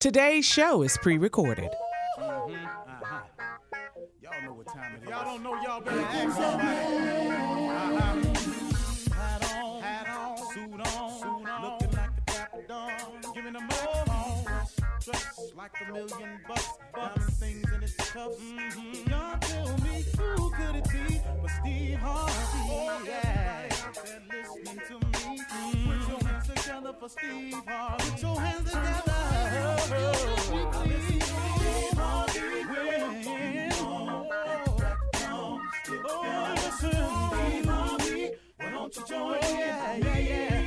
Today's show is pre recorded. Y'all know what time it is. Y'all don't know y'all better ask somebody. Uh-huh. Hat on, hat on, suit on, suit on. Looking like a million bucks. Diamond things in its cuffs. Mm-hmm. Y'all tell me who could it be but Steve Harvey? Oh, yeah. For Steve Harvey. Put your hands together. Steve Harvey. When- Oh, listen, Steve Harvey. Why don't you join in? Yeah, yeah,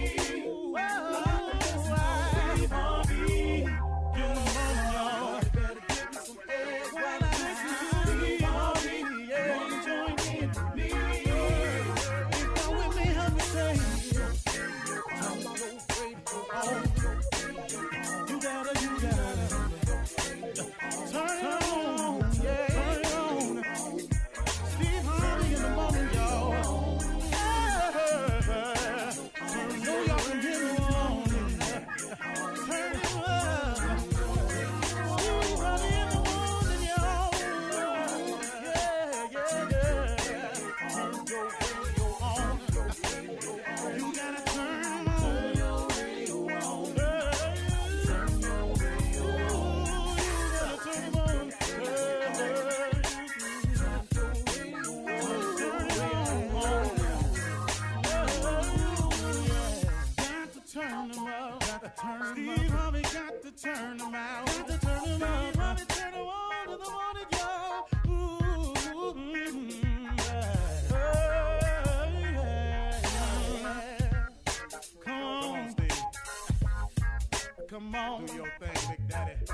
Come on. Do your thing, Big Daddy.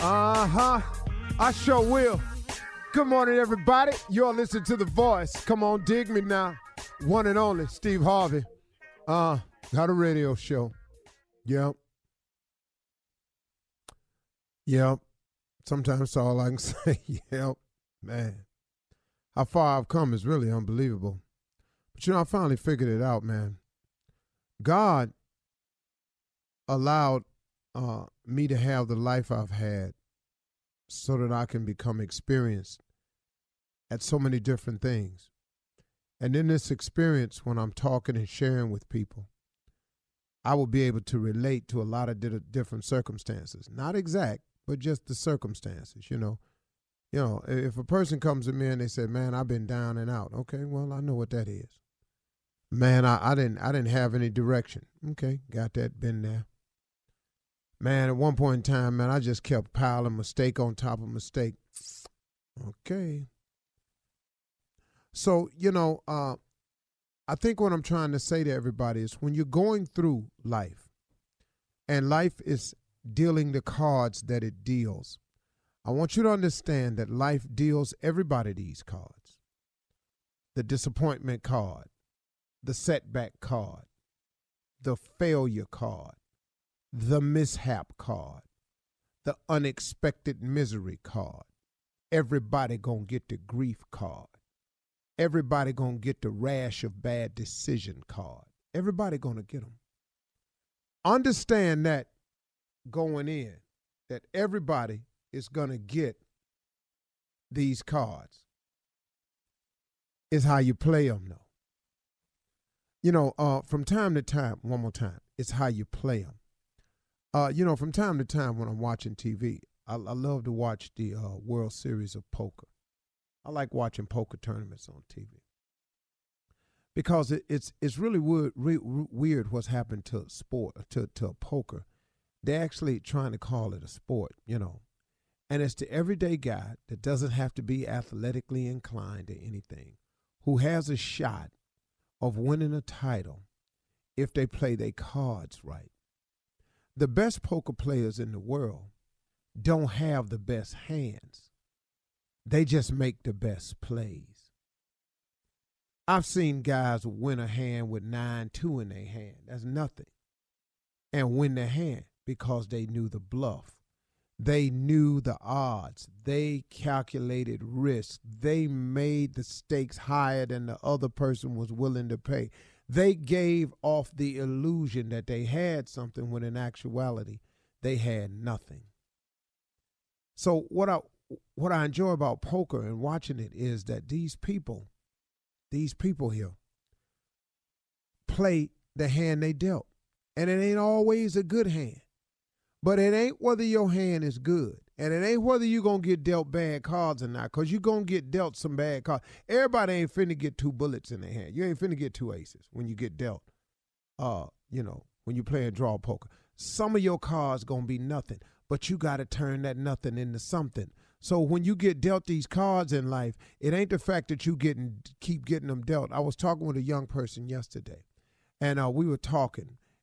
Uh huh. I sure will. Good morning, everybody. You're listening to The Voice. Come on, dig me now. One and only, Steve Harvey. Uh, got a radio show. Yep. Yep. Sometimes that's all I can say. yep. Man. How far I've come is really unbelievable. But you know, I finally figured it out, man. God allowed uh, me to have the life I've had so that I can become experienced at so many different things. And in this experience, when I'm talking and sharing with people, I will be able to relate to a lot of di- different circumstances. Not exact, but just the circumstances, you know. You know, if a person comes to me and they say, "Man, I've been down and out." Okay, well, I know what that is. Man, I, I didn't I didn't have any direction. Okay, got that, been there. Man, at one point in time, man, I just kept piling mistake on top of mistake. Okay. So, you know, uh, I think what I'm trying to say to everybody is when you're going through life and life is dealing the cards that it deals, I want you to understand that life deals everybody these cards the disappointment card, the setback card, the failure card, the mishap card, the unexpected misery card. Everybody gonna get the grief card. Everybody gonna get the rash of bad decision card. Everybody gonna get them. Understand that going in, that everybody is gonna get these cards. Is how you play them, though. You know, uh, from time to time, one more time, it's how you play them. Uh, you know, from time to time when I'm watching TV, I, I love to watch the uh, World Series of Poker. I like watching poker tournaments on TV because it, it's it's really weird, re, re- weird what's happened to sport to to poker. They're actually trying to call it a sport, you know, and it's the everyday guy that doesn't have to be athletically inclined to anything, who has a shot of winning a title if they play their cards right. The best poker players in the world don't have the best hands. They just make the best plays. I've seen guys win a hand with 9 2 in their hand. That's nothing. And win the hand because they knew the bluff. They knew the odds. They calculated risk. They made the stakes higher than the other person was willing to pay. They gave off the illusion that they had something when in actuality they had nothing. So what I what I enjoy about poker and watching it is that these people, these people here, play the hand they dealt. And it ain't always a good hand. But it ain't whether your hand is good. And it ain't whether you going to get dealt bad cards or not, because you going to get dealt some bad cards. Everybody ain't finna get two bullets in their hand. You ain't finna get two aces when you get dealt, uh, you know, when you play playing draw poker. Some of your cards going to be nothing, but you got to turn that nothing into something. So when you get dealt these cards in life, it ain't the fact that you getting keep getting them dealt. I was talking with a young person yesterday, and uh, we were talking,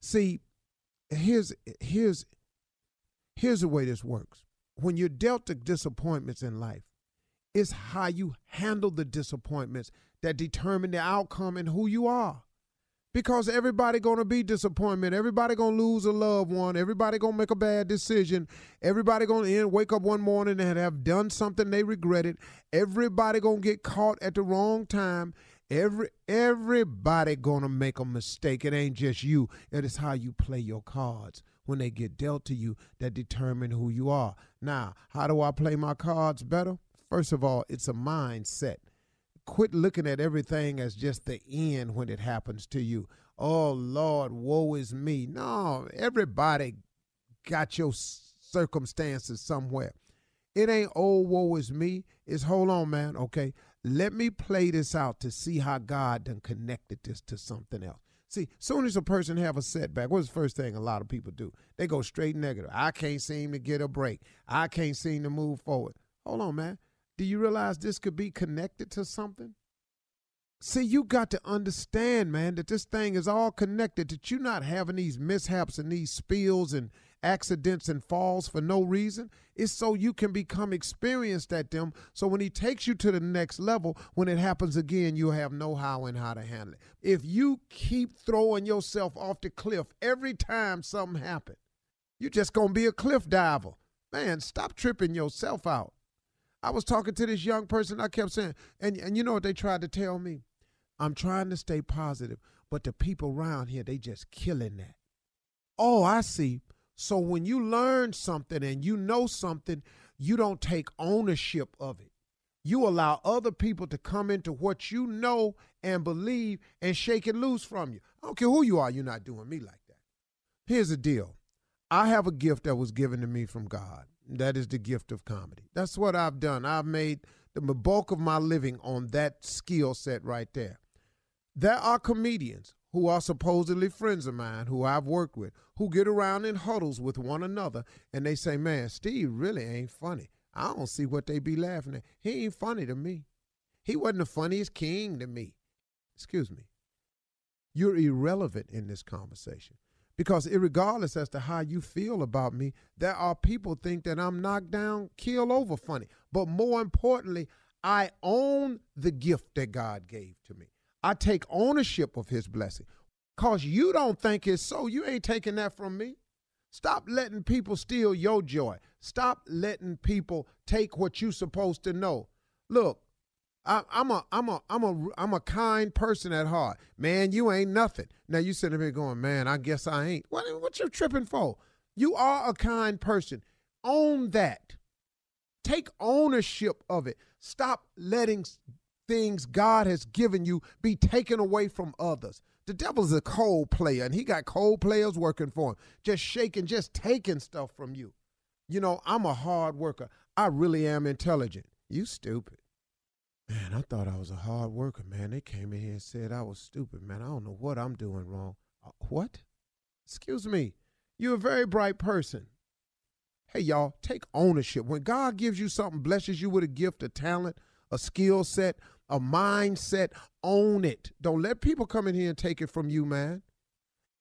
See, here's here's here's the way this works. When you're dealt the disappointments in life, it's how you handle the disappointments that determine the outcome and who you are. Because everybody gonna be disappointment. Everybody gonna lose a loved one. Everybody gonna make a bad decision. Everybody gonna end, wake up one morning and have done something they regretted. Everybody gonna get caught at the wrong time. Every everybody gonna make a mistake. It ain't just you. It is how you play your cards when they get dealt to you that determine who you are. Now, how do I play my cards better? First of all, it's a mindset. Quit looking at everything as just the end when it happens to you. Oh Lord, woe is me. No, everybody got your circumstances somewhere. It ain't oh woe is me. It's hold on, man. Okay, let me play this out to see how God done connected this to something else. See, soon as a person have a setback, what's the first thing a lot of people do? They go straight negative. I can't seem to get a break. I can't seem to move forward. Hold on, man. Do you realize this could be connected to something? See, you got to understand, man, that this thing is all connected, that you're not having these mishaps and these spills and accidents and falls for no reason. It's so you can become experienced at them. So when he takes you to the next level, when it happens again, you have know how and how to handle it. If you keep throwing yourself off the cliff every time something happens, you're just going to be a cliff diver. Man, stop tripping yourself out. I was talking to this young person. I kept saying, and, and you know what they tried to tell me? I'm trying to stay positive, but the people around here, they just killing that. Oh, I see. So when you learn something and you know something, you don't take ownership of it. You allow other people to come into what you know and believe and shake it loose from you. I don't care who you are, you're not doing me like that. Here's the deal I have a gift that was given to me from God. That is the gift of comedy. That's what I've done. I've made the bulk of my living on that skill set right there. There are comedians who are supposedly friends of mine who I've worked with who get around in huddles with one another and they say, Man, Steve really ain't funny. I don't see what they be laughing at. He ain't funny to me. He wasn't the funniest king to me. Excuse me. You're irrelevant in this conversation. Because regardless as to how you feel about me, there are people think that I'm knocked down, kill over funny. But more importantly, I own the gift that God gave to me. I take ownership of his blessing. Cause you don't think it's so. You ain't taking that from me. Stop letting people steal your joy. Stop letting people take what you're supposed to know. Look, I, am a I'm a I'm a I'm a kind person at heart. Man, you ain't nothing. Now you sitting here going, man, I guess I ain't. What what you tripping for? You are a kind person. Own that. Take ownership of it. Stop letting things God has given you be taken away from others. The devil's a cold player, and he got cold players working for him, just shaking, just taking stuff from you. You know, I'm a hard worker. I really am intelligent. You stupid. Man, I thought I was a hard worker, man. They came in here and said I was stupid, man. I don't know what I'm doing wrong. Uh, what? Excuse me. You're a very bright person. Hey, y'all, take ownership. When God gives you something, blesses you with a gift, a talent, a skill set, a mindset. Own it. Don't let people come in here and take it from you, man.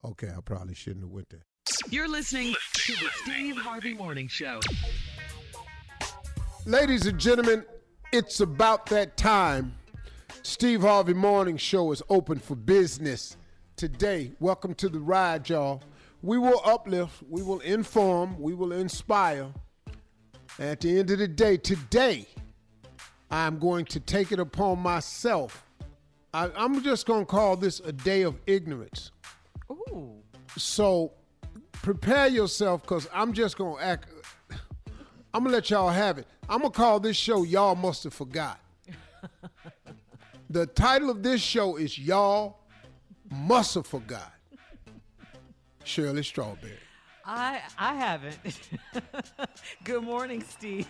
Okay, I probably shouldn't have went there. You're listening to the Steve Harvey Morning Show. Ladies and gentlemen, it's about that time. Steve Harvey Morning Show is open for business today. Welcome to the ride, y'all. We will uplift, we will inform, we will inspire. At the end of the day, today, I'm going to take it upon myself. I, I'm just going to call this a day of ignorance. Ooh. So prepare yourself because I'm just going to act. I'm going to let y'all have it. I'm going to call this show Y'all Must Have Forgot. the title of this show is Y'all Must Have Forgot. Shirley Strawberry. I I haven't. Good morning, Steve.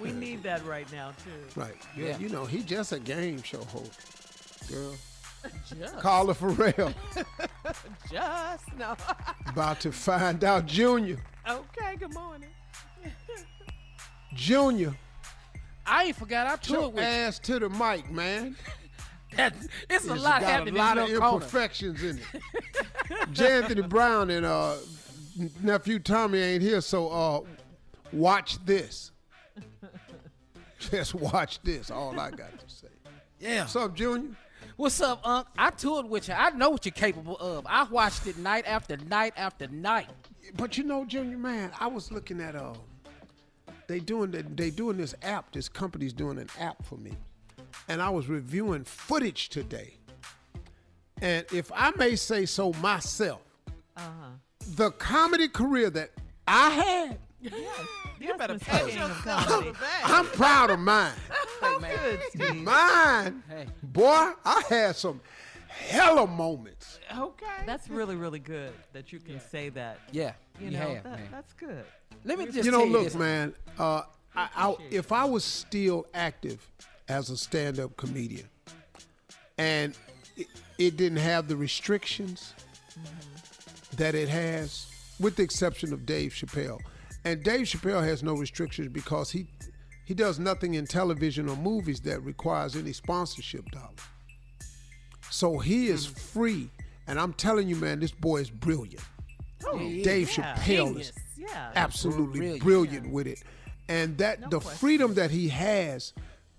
We need that right now too. Right. Yeah. You know, he just a game show host. Girl. Just, Carla Ferrell. just no. About to find out Junior. okay. Good morning. Junior. I ain't forgot. I Put toured your with ass to the mic, man. you. It's a It's lot got happening a lot in of this little corner. imperfections in it. J. Anthony Brown and uh, nephew Tommy ain't here, so uh, watch this. Just watch this. All I got to say. Yeah. What's up, Junior? What's up, Unc? I toured with you. I know what you're capable of. I watched it night after night after night. But you know, Junior, man, I was looking at uh, they doing the, they doing this app. This company's doing an app for me, and I was reviewing footage today. And if I may say so myself, Uh-huh. the comedy career that I had, You better pay king of comedy. I'm proud of mine. Good, Mine, Hey. boy, I had some hella moments. Okay. That's really really good that you can say that. Yeah, You, you, know, have, that, man. that's good. Let me just you know, look, this. man. Uh, I, I, if I was still active as a stand-up comedian, and it, it didn't have the restrictions that it has, with the exception of Dave Chappelle, and Dave Chappelle has no restrictions because he he does nothing in television or movies that requires any sponsorship dollars. So he is hmm. free, and I'm telling you, man, this boy is brilliant. Oh, Dave yeah. Chappelle Genius. is Yeah. absolutely Brilliant. brilliant, with it. And that the question. freedom that he has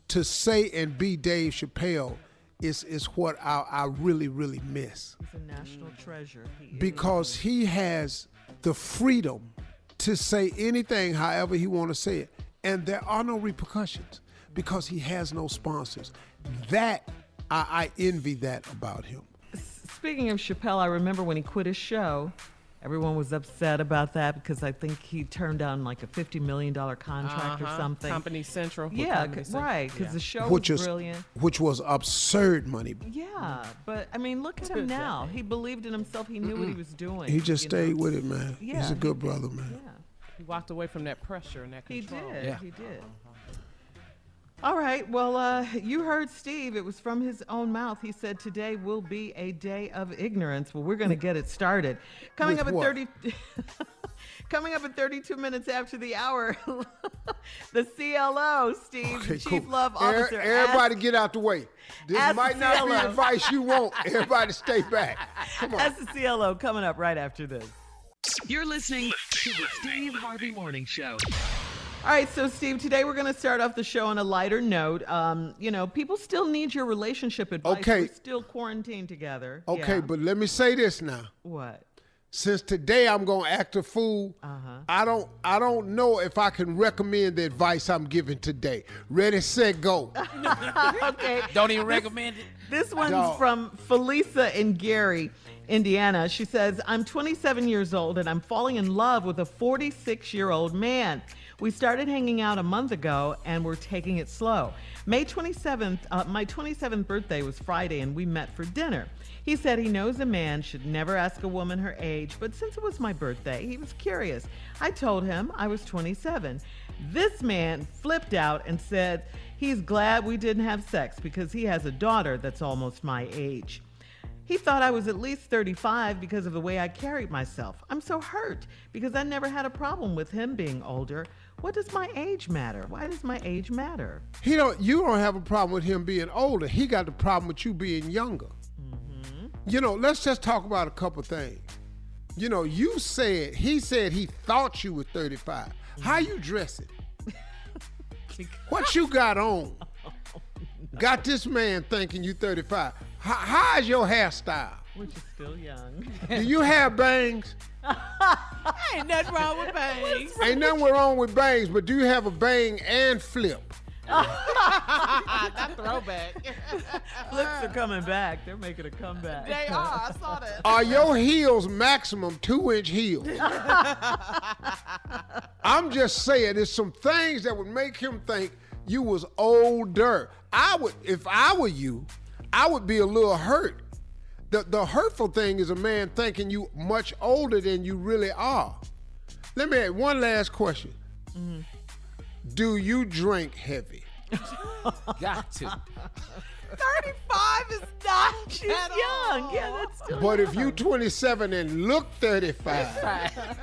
to say and be Dave Chappelle is is what I, I really really miss He's a national treasure. He is. because he has the freedom to say anything however he want to say it, and there are no repercussions because he has no sponsors. That I, I envy that about him. Speaking of Chappelle, I remember when he quit his show, everyone was upset about that because I think he turned down like a $50 million contract or Uh-huh. something. Company Central. Yeah, Comedy c- Central. right, because Yeah. the show which was is brilliant. which was absurd money. Yeah, but I mean, look at him now. He believed in himself. He knew what he was doing. He just you know? stayed with it, man. Yeah, He's a good did. brother, man. Yeah, He walked away from that pressure and that control. he did. Yeah. He did. All right. Well, uh, you heard Steve. It was from his own mouth. He said today will be a day of ignorance. Well, we're going to get it started. Coming With up at what? 30 Coming up at 32 minutes after the hour, the CLO, Steve, the Chief Love Er- Officer. everybody asked- get out the way. This might the not be CLO. advice you want. Everybody stay back. Come on. That's the CLO coming up right after this. You're listening to the Steve Harvey Morning Show. All right, so Steve, today we're going to start off the show on a lighter note. Um, you know, people still need your relationship advice. Okay. We're still quarantined together. Okay, Yeah. but let me say this now. what? Since today I'm gonna act a fool, Uh-huh. I don't I don't know if I can recommend the advice I'm giving today. Ready, set, go. okay. Don't even recommend it. This one's Dog. from Felisa in Gary, Indiana. She says, I'm 27 years old and I'm falling in love with a 46 year old man. We started hanging out a month ago and we're taking it slow. May 27th, uh, my 27th birthday was Friday and we met for dinner. He said he knows a man should never ask a woman her age, but since it was my birthday, he was curious. I told him I was 27. This man flipped out and said he's glad we didn't have sex because he has a daughter that's almost my age. He thought I was at least 35 because of the way I carried myself. I'm so hurt because I never had a problem with him being older. What does my age matter? Why does my age matter? He don't you don't have a problem with him being older. He got the problem with you being younger. Mm-hmm. You know, let's just talk about a couple things. You know, you said he said he thought you were 35. How you dressing? what you got on? Got this man thinking you 35. How, how's your hairstyle? Which is still young. Do you have bangs? Ain't nothing wrong with bangs. Ain't nothing wrong with bangs, but do you have a bang and flip? That throwback. Flips are coming back. They're making a comeback. they are. I saw that. Are your heels maximum two inch heels? I'm just saying, there's some things that would make him think you was older. I would, if I were you, I would be a little hurt. The the hurtful thing is a man thinking you much older than you really are. Let me add one last question. Mm-hmm. Do you drink heavy? Got to. 35 is not. She's young. Yeah, that's still But if you 27 and look 35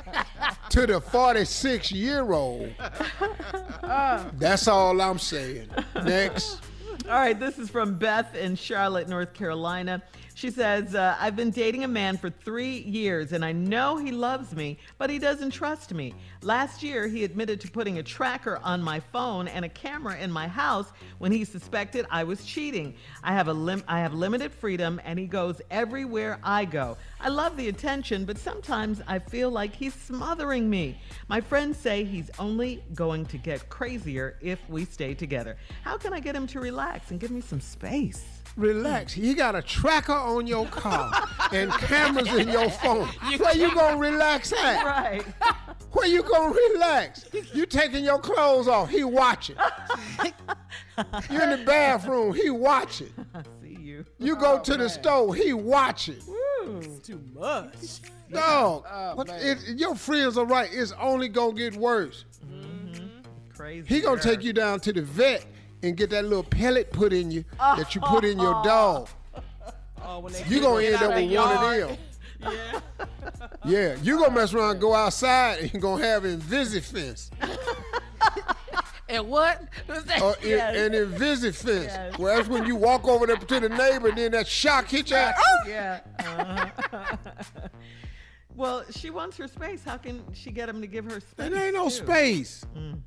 to the 46 year old, uh. that's all I'm saying. Next. All right, this is from Beth in Charlotte, North Carolina. She says, uh, I've been dating a man for three years and I know he loves me, but he doesn't trust me. Last year, he admitted to putting a tracker on my phone and a camera in my house when he suspected I was cheating. I have, a lim- I have limited freedom and he goes everywhere I go. I love the attention, but sometimes I feel like he's smothering me. My friends say he's only going to get crazier if we stay together. How can I get him to relax and give me some space? Relax. You got a tracker on your car and cameras in your phone. Where you gonna relax at? Right. Where you gonna relax? You taking your clothes off, he watching. You in the bathroom, he watching. I see you. You go oh, to the store, he watching. Too much. Dog, Oh, it- your friends are right. It's only gonna get worse. Mm-hmm. Crazy. He gonna take you down to the vet and get that little pellet put in you that you put in your dog. Oh, when they You gonna end up the with one of them. Yeah, you gonna mess around, and go outside, and you gonna have an invisifence. And what? What's that? Or in, Yes. an invisifence. Yes. Well, that's when you walk over there to the neighbor, and then that shock hits you. Oh! Yeah. uh-huh. well, she wants her space. How can she get him to give her space? There ain't no too? space. Mm,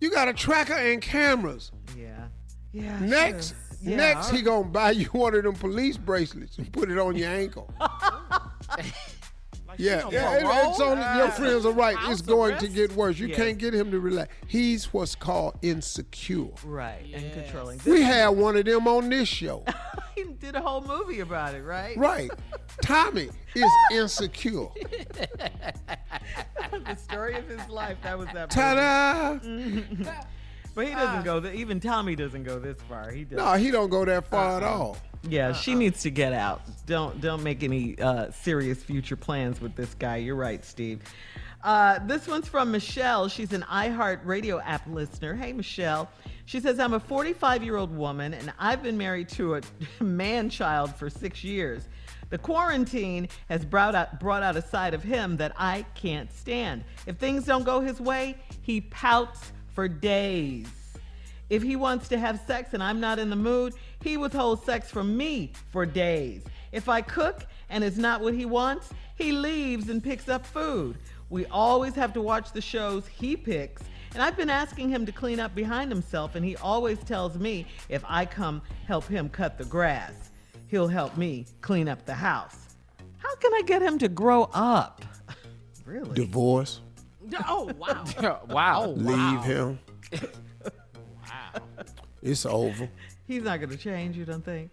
You got a tracker and cameras. Yeah. Yeah. Next, sure. Yeah, next, all he gonna buy you one of them police bracelets and put it on your ankle. yeah, on yeah, it- it's parole? only, your friends are right. It's house going to get worse. You Yes. can't get him to relax. He's what's called insecure. Right. And controlling. We had one of them on this show. he did a whole movie about it, right? Right. Tommy is insecure. the story of his life. That was that. movie. Ta-da! But he doesn't go. Th- even Tommy doesn't go this far. He does. No, he don't go that far at all. Yeah, she needs to get out. Don't don't make any uh, serious future plans with this guy. You're right, Steve. Uh, this one's from Michelle. She's an iHeart Radio app listener. Hey, Michelle. She says, I'm a 45 year old woman and I've been married to a man child for six years. The quarantine has brought out, brought out a side of him that I can't stand. If things don't go his way, he pouts for days. If he wants to have sex and I'm not in the mood, he withholds sex from me for days. If I cook and it's not what he wants, he leaves and picks up food. We always have to watch the shows he picks. And I've been asking him to clean up behind himself, and he always tells me if I come help him cut the grass, he'll help me clean up the house. How can I get him to grow up? really? Divorce. Oh wow! Oh, wow! Leave him. Wow. It's over. He's not going to change, you don't think?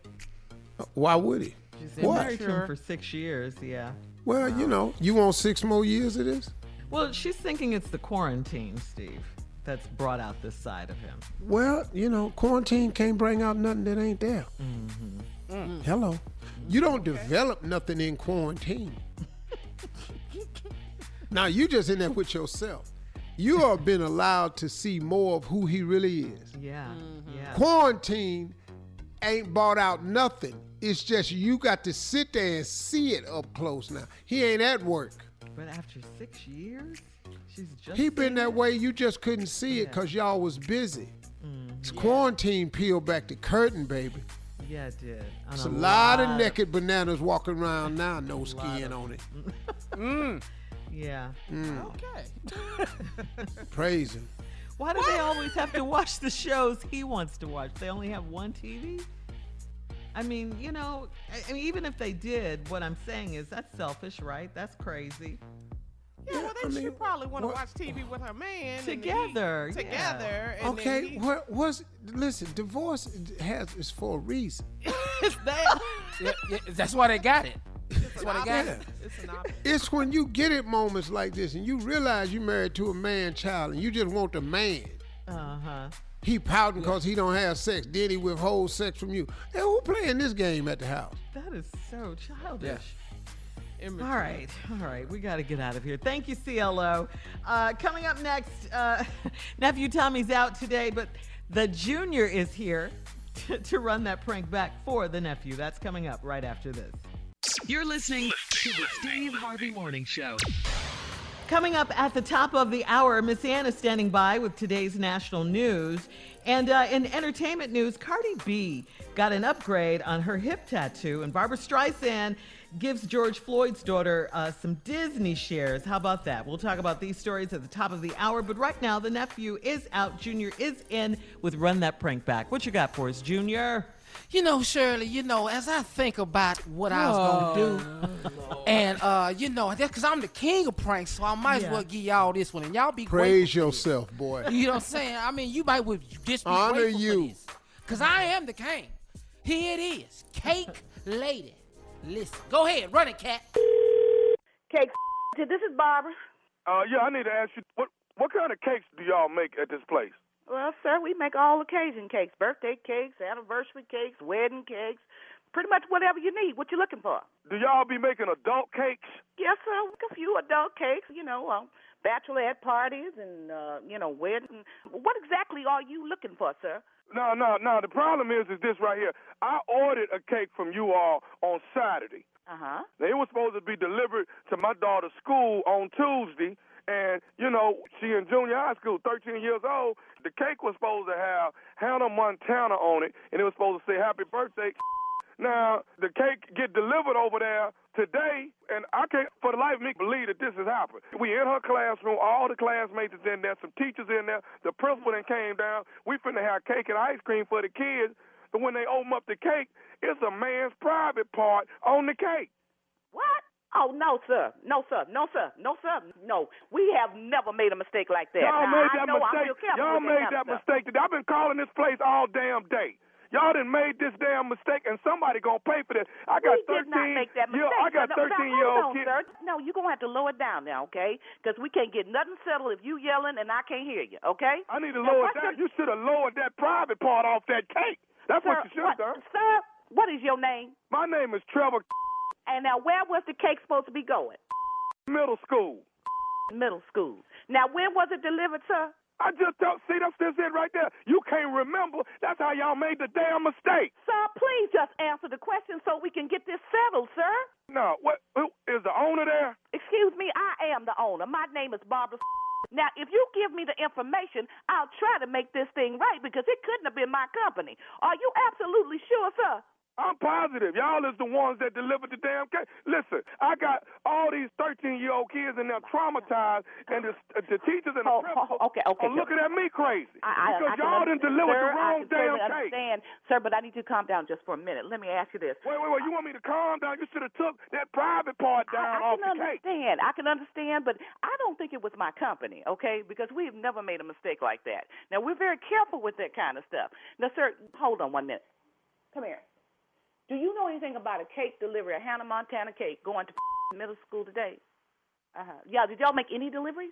Why would he? She's been What? married to him for six years, yeah. Well, you know, you want six more years of this? Well, she's thinking it's the quarantine, Steve, that's brought out this side of him. Well, you know, quarantine can't bring out nothing that ain't there. Mm-hmm. Hello. You don't develop nothing in quarantine. Now, you just in there with yourself. You have been allowed to see more of who he really is. Yeah, yeah. Quarantine ain't bought out nothing. It's just you got to sit there and see it up close now. He ain't at work. But after six years, she's just. He been that it? way. You just couldn't see it because y'all was busy. It's quarantine peeled back the curtain, baby. Yeah, it did. On It's a lot of naked bananas walking around now, no skin of- on it. Mm. Yeah. Mm. Okay. Praise him. Why do they always have to watch the shows he wants to watch? They only have one TV? I mean, you know, I, I mean, even if they did, what I'm saying is that's selfish, right? That's crazy. Yeah, well, I then she probably want to watch TV with her man. and he- Together, yeah. together. And Okay, he, what was listen? Divorce has is for a reason. it's there. Yeah, yeah, that's why they got it. That's why they got Yeah. It's an option. It's when you get it moments like this and you realize you married to a man child and you just want the man. Uh huh. He pouting because he don't have sex. Then he withhold sex from you. Hey, who playing this game at the house? That is so childish. Immature. All right, all right, we got to get out of here. Thank you, CLO. Uh, coming up next, uh, nephew Tommy's out today, but the junior is here to, to run that prank back for the nephew. That's coming up right after this. You're listening to the Steve Harvey Morning Show. Coming up at the top of the hour, Miss Anna standing by with today's national news. And uh, in entertainment news, Cardi B got an upgrade on her hip tattoo, and Barbra Streisand gives George Floyd's daughter uh, some Disney shares. How about that? We'll talk about these stories at the top of the hour. But right now, the nephew is out. Junior is in with Run That Prank Back. What you got for us, Junior? You know, Shirley, you know, as I think about what I was gonna do, and uh, you know, that's because I'm the king of pranks, so I might Yeah. as well give y'all this one, and y'all be Praise grateful. yourself, boy. You know what I'm saying? I mean, you might would just be Honor grateful you. cause I am the king. Here it is, cake lady. Listen, go ahead, run it, cat. Cake. This is Barbara. Uh, yeah, I need to ask you what what kind of cakes do y'all make at this place? Well, sir, we make all occasion cakes, birthday cakes, anniversary cakes, wedding cakes, pretty much whatever you need. What you looking for? Do y'all be making adult cakes? Yes, sir. A few adult cakes, you know, uh, bachelorette parties and uh, you know, wedding. What exactly are you looking for, sir? No, no, no. The problem is, is this right here. I ordered a cake from you all on Saturday. Uh huh. It was supposed to be delivered to my daughter's school on Tuesday, and you know she in junior high school, 13 years old. The cake was supposed to have Hannah Montana on it, and it was supposed to say "Happy Birthday." Now the cake get delivered over there today, and I can't for the life of me believe that this has happened. We in her classroom, all the classmates is in there, some teachers in there, the principal then came down. We finna have cake and ice cream for the kids, but when they open up the cake, it's a man's private part on the cake. What? Oh no, sir. No, sir. No, sir. No, sir. No. We have never made a mistake like that. Y'all Now, made that mistake. Y'all made that mistake. Today. I've been calling this place all damn day. Y'all done made this damn mistake, and somebody gonna pay for this. I got we did 13. not make that mistake. Yeah, I got. No, 13 now, year old on, kids. sir. No, you're going to have to lower it down now, okay? Because we can't get nothing settled if you yelling and I can't hear you, okay? I need to Now, lower it down. your- You should have lowered that private part off that cake. That's sir, what you should have done. Sir, what is your name? My name is Trevor. And now, where was the cake supposed to be going? Middle school. Middle school. Now, when was it delivered, sir? I just don't see that's just it right there. You can't remember. That's how y'all made the damn mistake. Sir, please just answer the question so we can get this settled, sir. No, what who is the owner there? Excuse me, I am the owner. My name is Barbara. Now, if you give me the information, I'll try to make this thing right because it couldn't have been my company. Are you absolutely sure, sir? I'm positive. Y'all is the ones that delivered the damn cake. Listen, I got all these 13 year old kids and they're traumatized, and the, uh, the teachers and the Oh, principal oh, okay, okay, are sir. looking at me crazy I, I, because I y'all didn't deliver sir, the wrong I damn cake. understand, sir, but I need you to calm down just for a minute. Let me ask you this. Wait, wait, wait. You want me to calm down? You should have took that private part down I off can the cake. understand. I can understand, but I don't think it was my company, okay? Because we've never made a mistake like that. Now we're very careful with that kind of stuff. Now, sir, hold on one minute. Come here. Do you know anything about a cake delivery, a Hannah Montana cake going to middle school today? Uh huh. Yeah. Did y'all make any deliveries?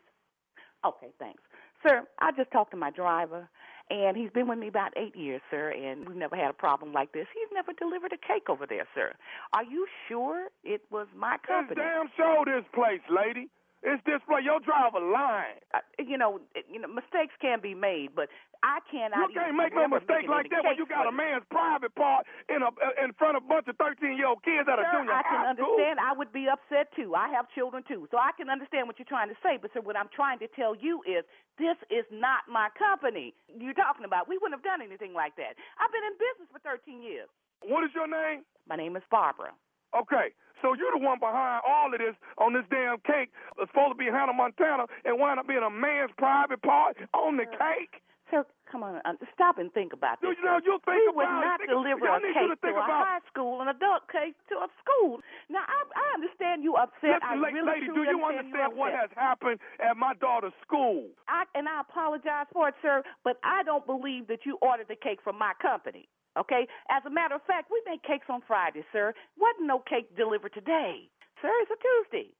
Okay, thanks, sir. I just talked to my driver. And he's been with me about eight years, sir, and we've never had a problem like this. He's never delivered a cake over there, sir. Are you sure it was my It's company? damn show this place, lady. It's this place. Your driver lying. uh, you know, you know, mistakes can be made, but I cannot. You can't make no mistake like that when you got a man's private part in a in front of a bunch of 13 year old kids at a junior I can high school. understand. I would be upset too. I have children too, so I can understand what you're trying to say. But sir, what I'm trying to tell you is this is not my company. You're talking about. We wouldn't have done anything like that. I've been in business for 13 years. What is your name? My name is Barbara. Okay, So you're the one behind all of this on this damn cake. It's supposed to be Hannah Montana and wind up being a man's private part on the cake. Sir, come on, uh, stop and think about this. You know, you think we would not Think- deliver I a to cake think to a high school, an adult cake to a school. Now, I, I understand you upset. I Listen, la- really lady, do you understand understand you what has happened at my daughter's school? I, and I apologize for it, sir, but I don't believe that you ordered the cake from my company. Okay? As a matter of fact, we make cakes on Friday, sir. Wasn't no cake delivered today. Sir, it's a Tuesday.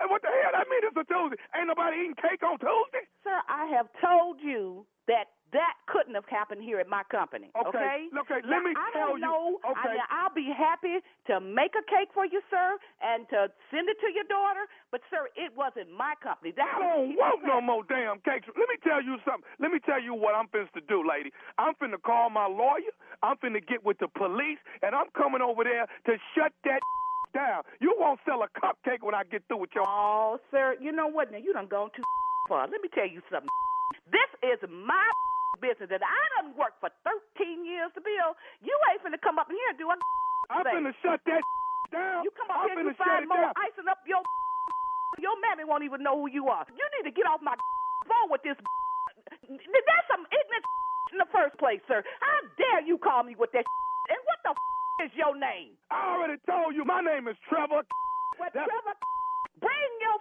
And what the hell I mean? It's a Tuesday. Ain't nobody eating cake on Tuesday. Sir, I have told you that that couldn't have happened here at my company. Okay, Okay. okay, Now, let me I tell don't you- Know, okay. I, I'll be happy to make a cake for you, sir, and to send it to your daughter. But sir, it wasn't my company. That I don't want no more damn cakes. Let me tell you something. Let me tell you what I'm finna to do, lady. I'm finna call my lawyer. I'm finna get with the police, and I'm coming over there to shut that down. You won't sell a cupcake when I get through with your. Oh, sir, you know what? Now you done gone too far. Let me tell you something. This is my business that I done worked for 13 years to build. You ain't finna come up in here and do a I'm thing. finna shut that down. You come up I'm here and you find more down. icing up your your mammy won't even know who you are. You need to get off my phone with this. That's some ignorant in the first place, sir. How dare you call me with that? And what the is your name? I already told you. My name is Trevor. Well, Trevor, bring your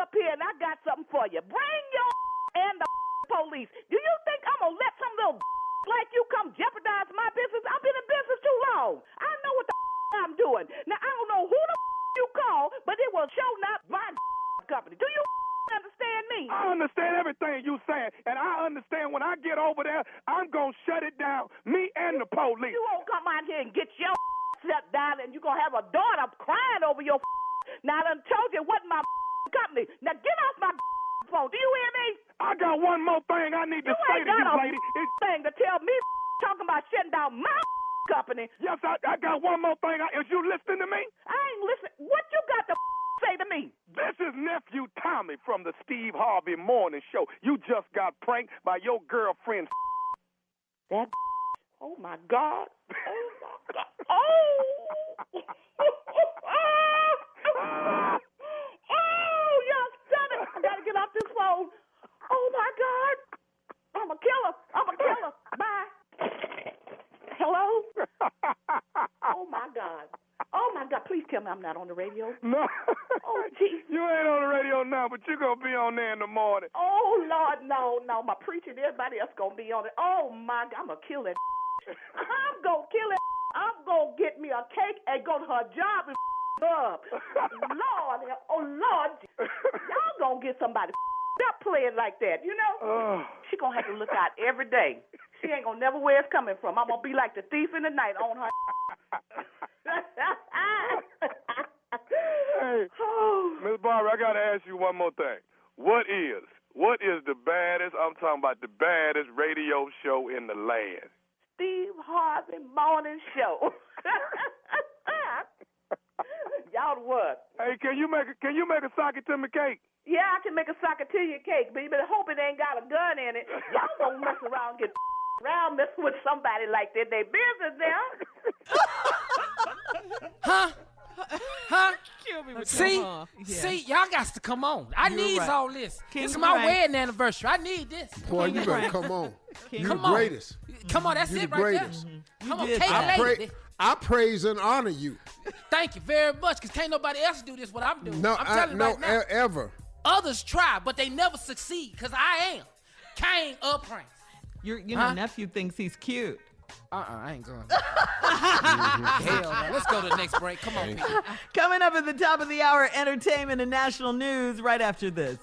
up here, and I got something for you. Bring your and the police. Do you think I'm gonna let some little like you come jeopardize my business? I've been in business too long. I know what the I'm doing. Now I don't know who the you call, but it will show not my company. Do you understand me? I understand everything you saying, and I understand when I get over there, I'm gonna shut it down. Me and the police. You won't come out here and get your shut down, and you're gonna have a daughter crying over your. Now I done told you what my company. Now get off my phone. Do you hear me? I got one more thing I need to You say to you, got a lady. It's, thing to tell me talking about shutting down my company. yes, I, I got one more thing. I, is you listening to me? I ain't listening. What you got to say to me? This is nephew Tommy from the Steve Harvey Morning Show. You just got pranked by your girlfriend. That. Oh my God. Oh my God. Oh. oh, you son it. I gotta get off this phone. Oh my God. I'm a killer. I'm a killer. Bye. Hello? Oh my God. Oh my God. Please tell me I'm not on the radio. no. Oh, gee. You ain't on the radio now, but you're going to be on there in the morning. Oh Lord, no, no. My preacher and everybody else gonna be on it. Oh my God, I'm gonna kill that. I'm gonna kill it. I'm gonna get me a cake and go to her job and up. Lord, oh Lord, y'all gonna get somebody up playing like that, you know? Oh. She gonna have to look out every day. She ain't gonna never where it's coming from. I'm gonna be like the thief in the night on her. Hey. Miss Barbara, I got to ask you one more thing. What is, what is the baddest, I'm talking about the baddest radio show in the land? Steve Harvey Morning Show. Y'all what? Hey, can you make a, can you make a sock it to me cake? Yeah, I can make a sockatilia cake, but you better hope it ain't got a gun in it. Y'all gonna mess around and get around messing with somebody like that. They business now. Huh? Huh? Kill me with See, your huh. see, y'all got to come on. I You're need right. all this. King it's my Prank. wedding anniversary. I need this. Boy, you better come on. You the Come on. greatest. Come on, that's You it the right greatest. there. Come on, did cake that. I, lady. pra- I praise and honor you. Thank you very much, because can't nobody else do this what I'm doing. No, I'm I, telling you no, right now. e- ever. Others try, but they never succeed, because I am King of Pranks. Your, you know, Huh? nephew thinks he's cute. Uh-uh, I ain't going. Hell no. Let's go to the next break. Come on, people. Coming up at the top of the hour, entertainment and national news right after this.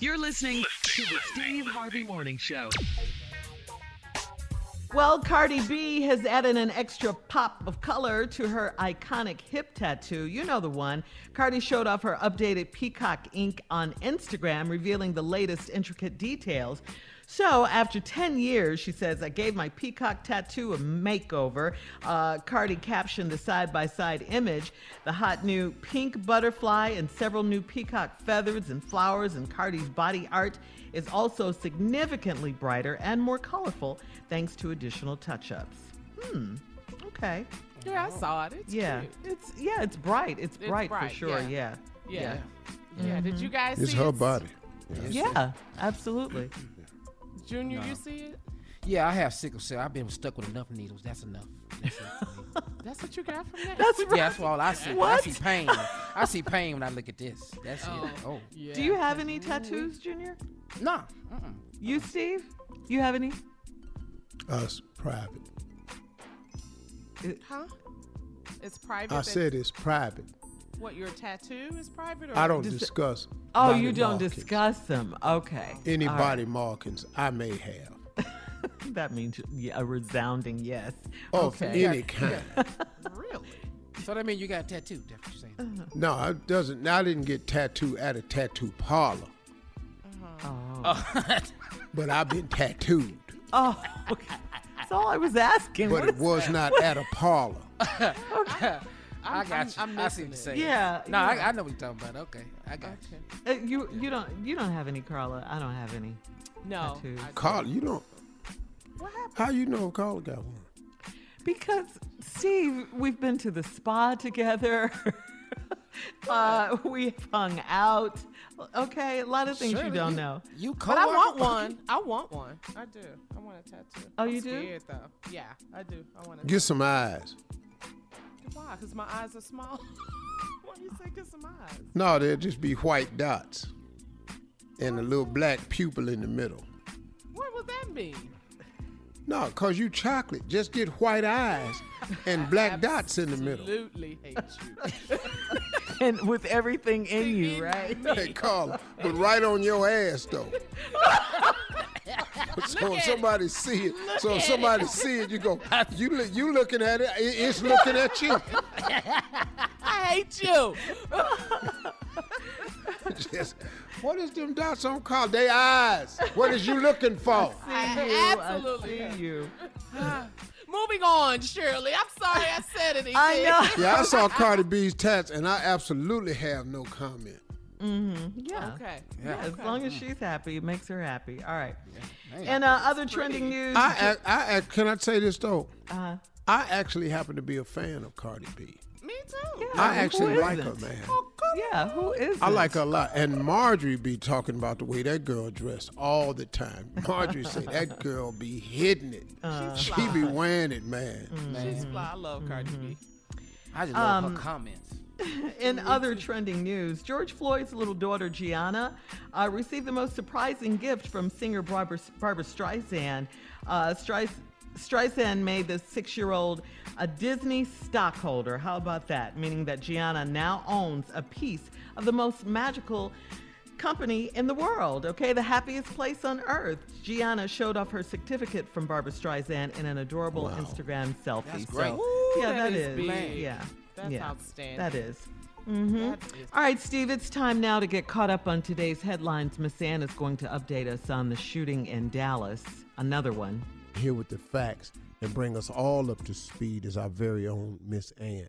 You're listening to the Steve Harvey Morning Show. Well, Cardi B has added an extra pop of color to her iconic hip tattoo. You know the one. Cardi showed off her updated peacock ink on Instagram, revealing the latest intricate details. So, after 10 years, she says, I gave my peacock tattoo a makeover. Uh, Cardi captioned the side by side image. The hot new pink butterfly and several new peacock feathers and flowers and Cardi's body art is also significantly brighter and more colorful thanks to additional touch ups. Hmm, okay. Yeah, I saw it. It's yeah, cute. it's yeah, it's bright. It's, It's bright, bright, for sure. yeah. Yeah. Yeah. Yeah. Did you guys It's see her it? body. Yeah, absolutely. Junior, you see it? Yeah, I have sickle cell. I've been stuck with enough needles. That's enough. That's it for me. That's what you got from that? That's right. yeah, that's all I see. What? I see pain. I see pain when I look at this. That's it. Oh. oh. yeah. Do you have any tattoos, Junior? Nah. Uh-uh. You, Steve? You have any? Uh, Us private. Huh? It's private. I that- said it's private. what your tattoo is private. Or I don't Dis- discuss. Oh, you don't markings. discuss them. Okay. any All right. body markings I may have. That means a resounding yes. Of Okay. any kind. Really? So that means you got a tattoo. That's what you're saying. No, it doesn't. I didn't get tattooed at a tattoo parlor, Oh. but I've been tattooed. Oh, okay. That's all I was asking. But What it is was that? not at a parlor. okay. I'm- got you. I'm I see missing what you're saying. Yeah. No, yeah. I, I know what you're talking about. Okay, I got you. Uh, you you don't you don't have any, Carla. I don't have any. No. Tattoos. Carla, you don't. What happened? How you know Carla got one? Because Steve, we've been to the spa together. uh, we've hung out. Okay, a lot of things you don't know. You But I want one. I want one. I do. I want a tattoo. Oh, I'm you do? Though. Yeah, I do. I want to. Get some eyes. Why? Because my eyes are small. Why do you say get some eyes? No, they'll just be white dots and a little black pupil in the middle. What would that mean? No, cause you chocolate. Just get white eyes and black dots in the middle. Absolutely hate you. And with everything in you, right? Hey, Carla, but right on your ass though. so if somebody see it, so if somebody see it, you go, you look, you looking at it, it- it's looking at you. I hate you. Just, what is them dots on Carla? They eyes. What is you looking for? See you, Absolutely. I see you. Moving on, Shirley. I'm sorry I said anything. I know. Yeah, I saw Cardi B's tats, and I absolutely have no comment. Mm-hmm. Yeah. Okay. Yeah, as long as she's happy, it makes her happy. All right. Man. And uh, other trending news. I, I, I, I can I say this though? Uh-huh. I actually happen to be a fan of Cardi B. Me too. Yeah. I who actually like her, isn't? man. yeah, who is? I like her a lot. And Marjorie be talking about the way that girl dressed all the time. Marjorie say that girl be hitting it. she be wearing it, man. She's fly. I love Cardi B. I just love Um, her comments. In other trending news, George Floyd's little daughter Gianna uh, received the most surprising gift from singer Barbra, Barbra Streisand. Uh, Streis- Streisand made the six-year-old a Disney stockholder. How about that? Meaning that Gianna now owns a piece of the most magical company in the world, okay? The happiest place on earth. Gianna showed off her certificate from Barbra Streisand in an adorable Instagram selfie. That's So, great. Ooh, yeah, that that is is. Yeah. That's yeah, outstanding. That is. Mm-hmm. That is- All right, Steve, it's time now to get caught up on today's headlines. Miss Ann is going to update us on the shooting in Dallas. Another one. Here with the facts and bring us all up to speed is our very own Miss Ann.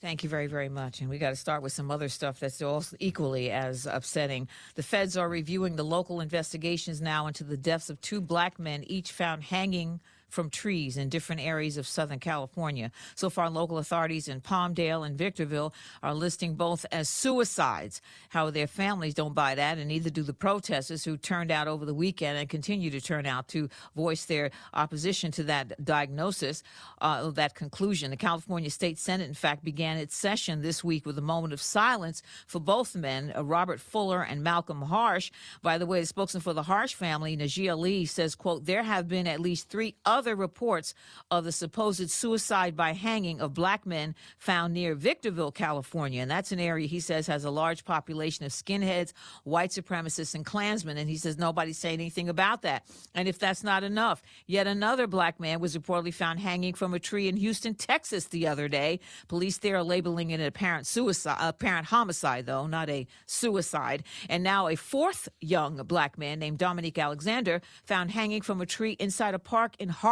Thank you very, very much. And we got to start with some other stuff that's also equally as upsetting. The feds are reviewing the local investigations now into the deaths of two black men, each found hanging from trees in different areas of Southern California. So far, local authorities in Palmdale and Victorville are listing both as suicides. How their families don't buy that, and neither do the protesters who turned out over the weekend and continue to turn out to voice their opposition to that diagnosis, uh, that conclusion. The California State Senate, in fact, began its session this week with a moment of silence for both men, uh, Robert Fuller and Malcolm Harsch. By the way, the spokesman for the Harsch family, Najee Ali, says, quote, there have been at least three other reports of the supposed suicide by hanging of black men found near Victorville, California. And that's an area he says has a large population of skinheads, white supremacists, and Klansmen. And he says nobody's saying anything about that. And if that's not enough, yet another black man was reportedly found hanging from a tree in Houston, Texas the other day. Police there are labeling it an apparent suicide, apparent homicide, though, not a suicide. And now a fourth young black man named Dominique Alexander found hanging from a tree inside a park in Harlem,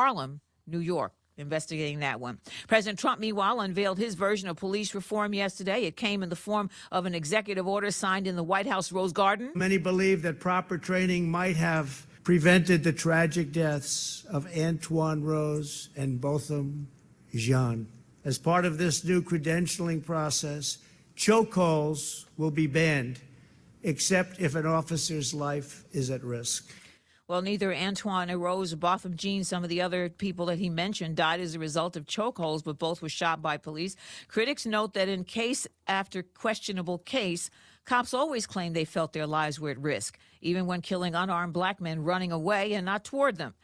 New York. Investigating that one. President Trump, meanwhile, unveiled his version of police reform yesterday. It came in the form of an executive order signed in the White House Rose Garden. Many believe that proper training might have prevented the tragic deaths of Antwon Rose and Botham Jean. As part of this new credentialing process, chokeholds will be banned, except if an officer's life is at risk. Well, neither Antwon Rose, Botham Jean, some of the other people that he mentioned died as a result of chokeholds, but both were shot by police. Critics note that in case after questionable case, cops always claim they felt their lives were at risk, even when killing unarmed black men running away and not toward them.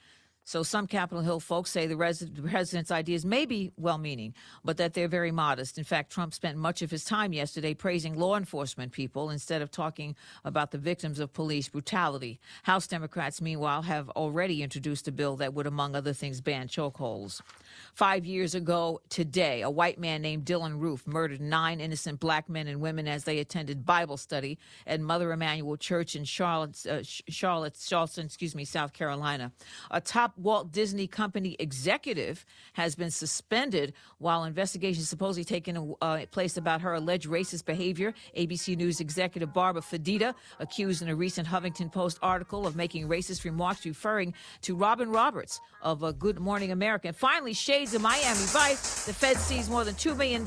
So some Capitol Hill folks say the, res- president's ideas may be well meaning, but that they're very modest. In fact, Trump spent much of his time yesterday praising law enforcement people instead of talking about the victims of police brutality. House Democrats, meanwhile, have already introduced a bill that would, among other things, ban chokeholds. Five years ago today, a white man named Dylann Roof murdered nine innocent black men and women as they attended Bible study at Mother Emanuel Church in Charlotte, uh, Charlotte, Charleston, excuse me, South Carolina. A top Walt Disney Company executive has been suspended while investigations supposedly taking uh, place about her alleged racist behavior. ABC News executive Barbara Fedida accused in a recent Huffington Post article of making racist remarks referring to Robin Roberts of uh, Good Morning America. And finally, shades of Miami Vice. The Fed sees more than $2 million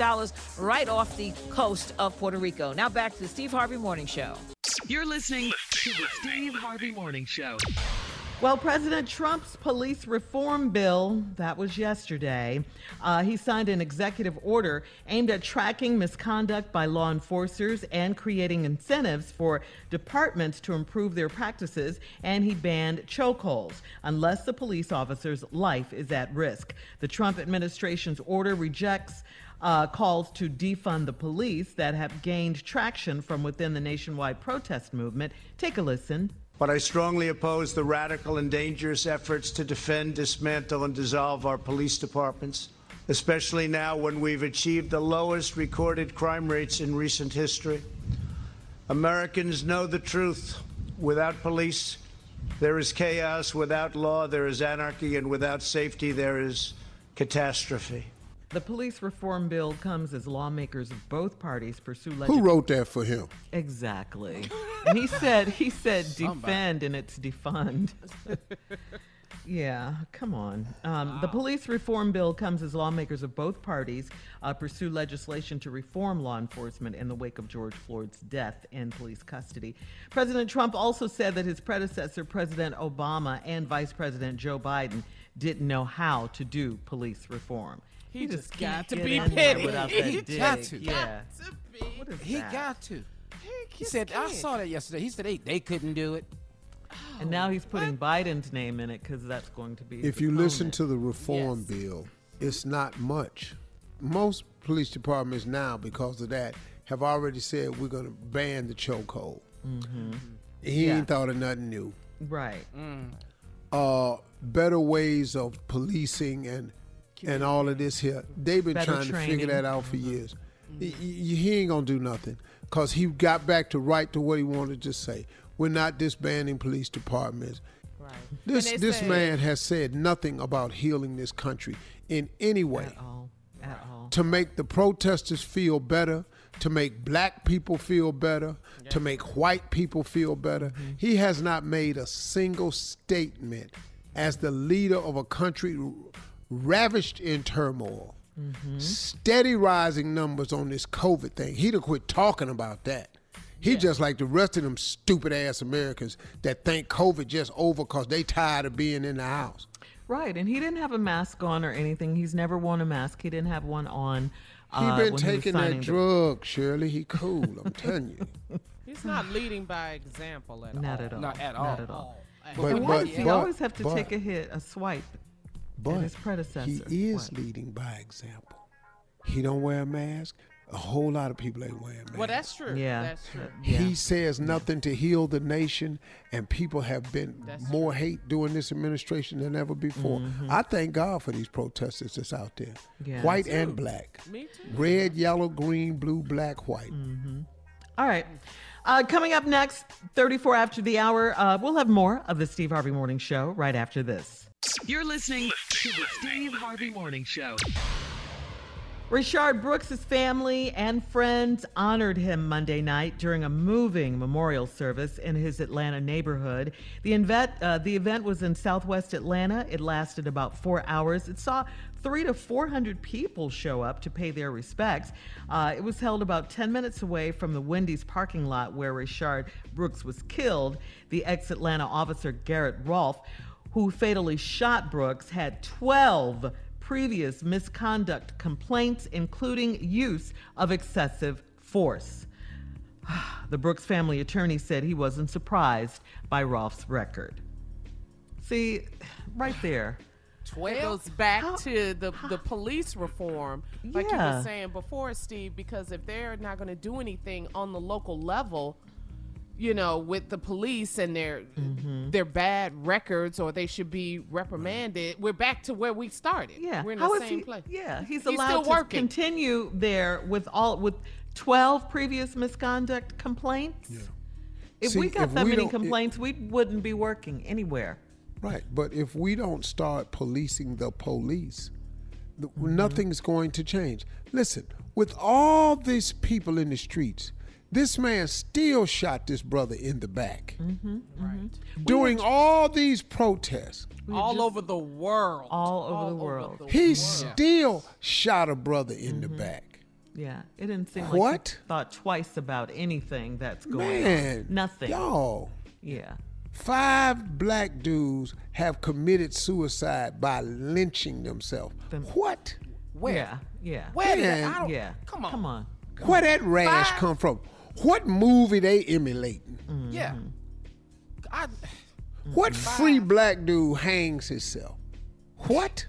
right off the coast of Puerto Rico. Now back to the Steve Harvey Morning Show. You're listening to the Steve Harvey Morning Show. Well, President Trump's police reform bill, that was yesterday, uh, he signed an executive order aimed at tracking misconduct by law enforcers and creating incentives for departments to improve their practices, and he banned chokeholds unless the police officer's life is at risk. The Trump administration's order rejects uh, calls to defund the police that have gained traction from within the nationwide protest movement. Take a listen. But I strongly oppose the radical and dangerous efforts to defend, dismantle, and dissolve our police departments, especially now when we've achieved the lowest recorded crime rates in recent history. Americans know the truth. Without police, there is chaos. Without law, there is anarchy. And without safety, there is catastrophe. The police reform bill comes as lawmakers of both parties pursue Who wrote that for him? Exactly. and he said he said defend and it's defund. yeah, come on. Um, The police reform bill comes as lawmakers of both parties uh, pursue legislation to reform law enforcement in the wake of George Floyd's death in police custody. President Trump also said that his predecessor, President Obama, and Vice President Joe Biden didn't know how to do police reform. He just can't got to be in there petty. without He that got dig. to. Yeah. What is he that? got to. He just said, I can't. saw that yesterday. He said they, they couldn't do it. And now he's putting Biden's name in it because that's going to be. If you listen to the reform bill, it's not much. Most police departments now, because of that, have already said we're going to ban the chokehold. Mm-hmm. He Yeah. ain't thought of nothing new. Right. Uh, better ways of policing and and all of this here. They've been Better trying to figure that out for years. He, he he ain't gonna do nothing because he got back to right to what he wanted to say. We're not disbanding police departments. Right. This this said- man has said nothing about healing this country in any way At all. At all. to make the protesters feel better, to make black people feel better, to make white people feel better. Mm-hmm. He has not made a single statement as the leader of a country ravished in turmoil. Mm-hmm. Steady rising numbers on this COVID thing. He'd have quit talking about that. He just like the rest of them stupid ass Americans that think COVID just over because they tired of being in the house. Right. And he didn't have a mask on or anything. He's never worn a mask. He didn't have one on. He uh, been taking was that signing the- drug, Shirley. He cool. I'm telling you. He's not leading by example at Not all. at all. Not at all. Not at all. But- Why but- does he but- always have to but- take a hit, a swipe But his predecessor? he is What? leading by example. He don't wear a mask. A whole lot of people ain't wearing masks. Well, that's true. Yeah. That's true. Yeah. He says nothing to heal the nation, and people have been That's more hate during this administration than ever before. I thank God for these protesters that's out there, Mm-hmm. Yeah. white and too. black, Me too. red, yellow, green, blue, black, white. All right. Uh, coming up next, 34 after the hour, uh, we'll have more of the Steve Harvey Morning Show right after this. You're listening to the Steve Harvey Morning Show. Rayshard Brooks' family and friends honored him Monday night during a moving memorial service in his Atlanta neighborhood. The event, uh, the event was in southwest Atlanta. It lasted about four hours. It saw three to 400 people show up to pay their respects. Uh, it was held about 10 minutes away from the Wendy's parking lot where Rayshard Brooks was killed. The ex Atlanta officer Garrett Rolfe, who fatally shot Brooks, had 12 previous misconduct complaints, including use of excessive force. The Brooks family attorney said he wasn't surprised by Rolfe's record. See, right there. It goes back to the the police reform, like you were saying before, Steve. Because if they're not going to do anything on the local level, you know, with the police and their Mm-hmm. their bad records, or they should be reprimanded, we're back to where we started. Yeah, we're in How the same he- place. Yeah, he's, He's allowed still to working. continue there with all with twelve previous misconduct complaints. If See, we got if that we many don't- complaints, we wouldn't be working anywhere. Right, but if we don't start policing the police, th- Mm-hmm. nothing's going to change. Listen, with all these people in the streets, this man still shot this brother in the back. Mm-hmm. During all these protests, all over the world. All over the world. he still shot a brother in the back. Yeah, it didn't seem like What? he thought twice about anything that's going Man, on. Nothing. Y'all, Yeah. five black dudes have committed suicide by lynching themselves. What? Where? Yeah. Yeah. Where did Man. that? I don't, Yeah. Come on. Come on. Where that rash Five- come from? What movie they emulating? Mm-hmm. Yeah. I, What mm-hmm. free black dude hangs himself? What?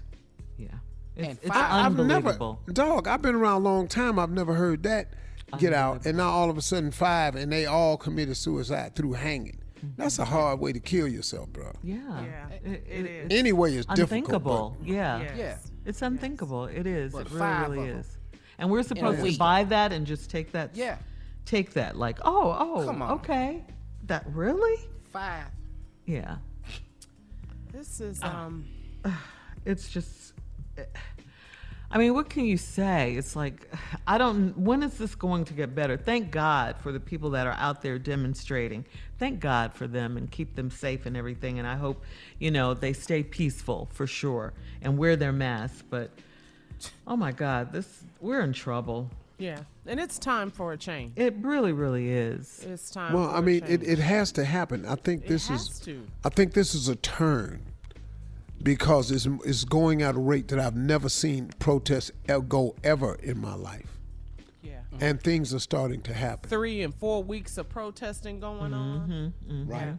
Yeah. And It's, it's five- I've never, dog. I've been around a long time. I've never heard that get out, and now all of a sudden five, and they all committed suicide through hanging. Mm-hmm. That's a hard way to kill yourself, bro. Yeah. Yeah, It, it it- is. Anyway, it's difficult. unthinkable. but- yeah. Yes. yeah. It's unthinkable. It is. But it really, really is. And we're supposed to buy that and just take that. Yeah. Take that. Like, oh, oh, Come on. okay. That really? Five. Yeah. This is um. It's just. I mean, what can you say? It's like, I don't. When is this going to get better? Thank God for the people that are out there demonstrating. Thank God for them and keep them safe and everything. And I hope, you know, they stay peaceful for sure and wear their masks. But, oh my God, this we're in trouble. Yeah, and it's time for a change. It really, really is. It's time. Well, for I a mean, change. it, it has to happen. I think It this has is. to. I think this is a turn because it's it's going at a rate that I've never seen protests go ever in my life, Yeah. and things are starting to happen. Three and four weeks of protesting going on. Mm-hmm, mm-hmm. Right.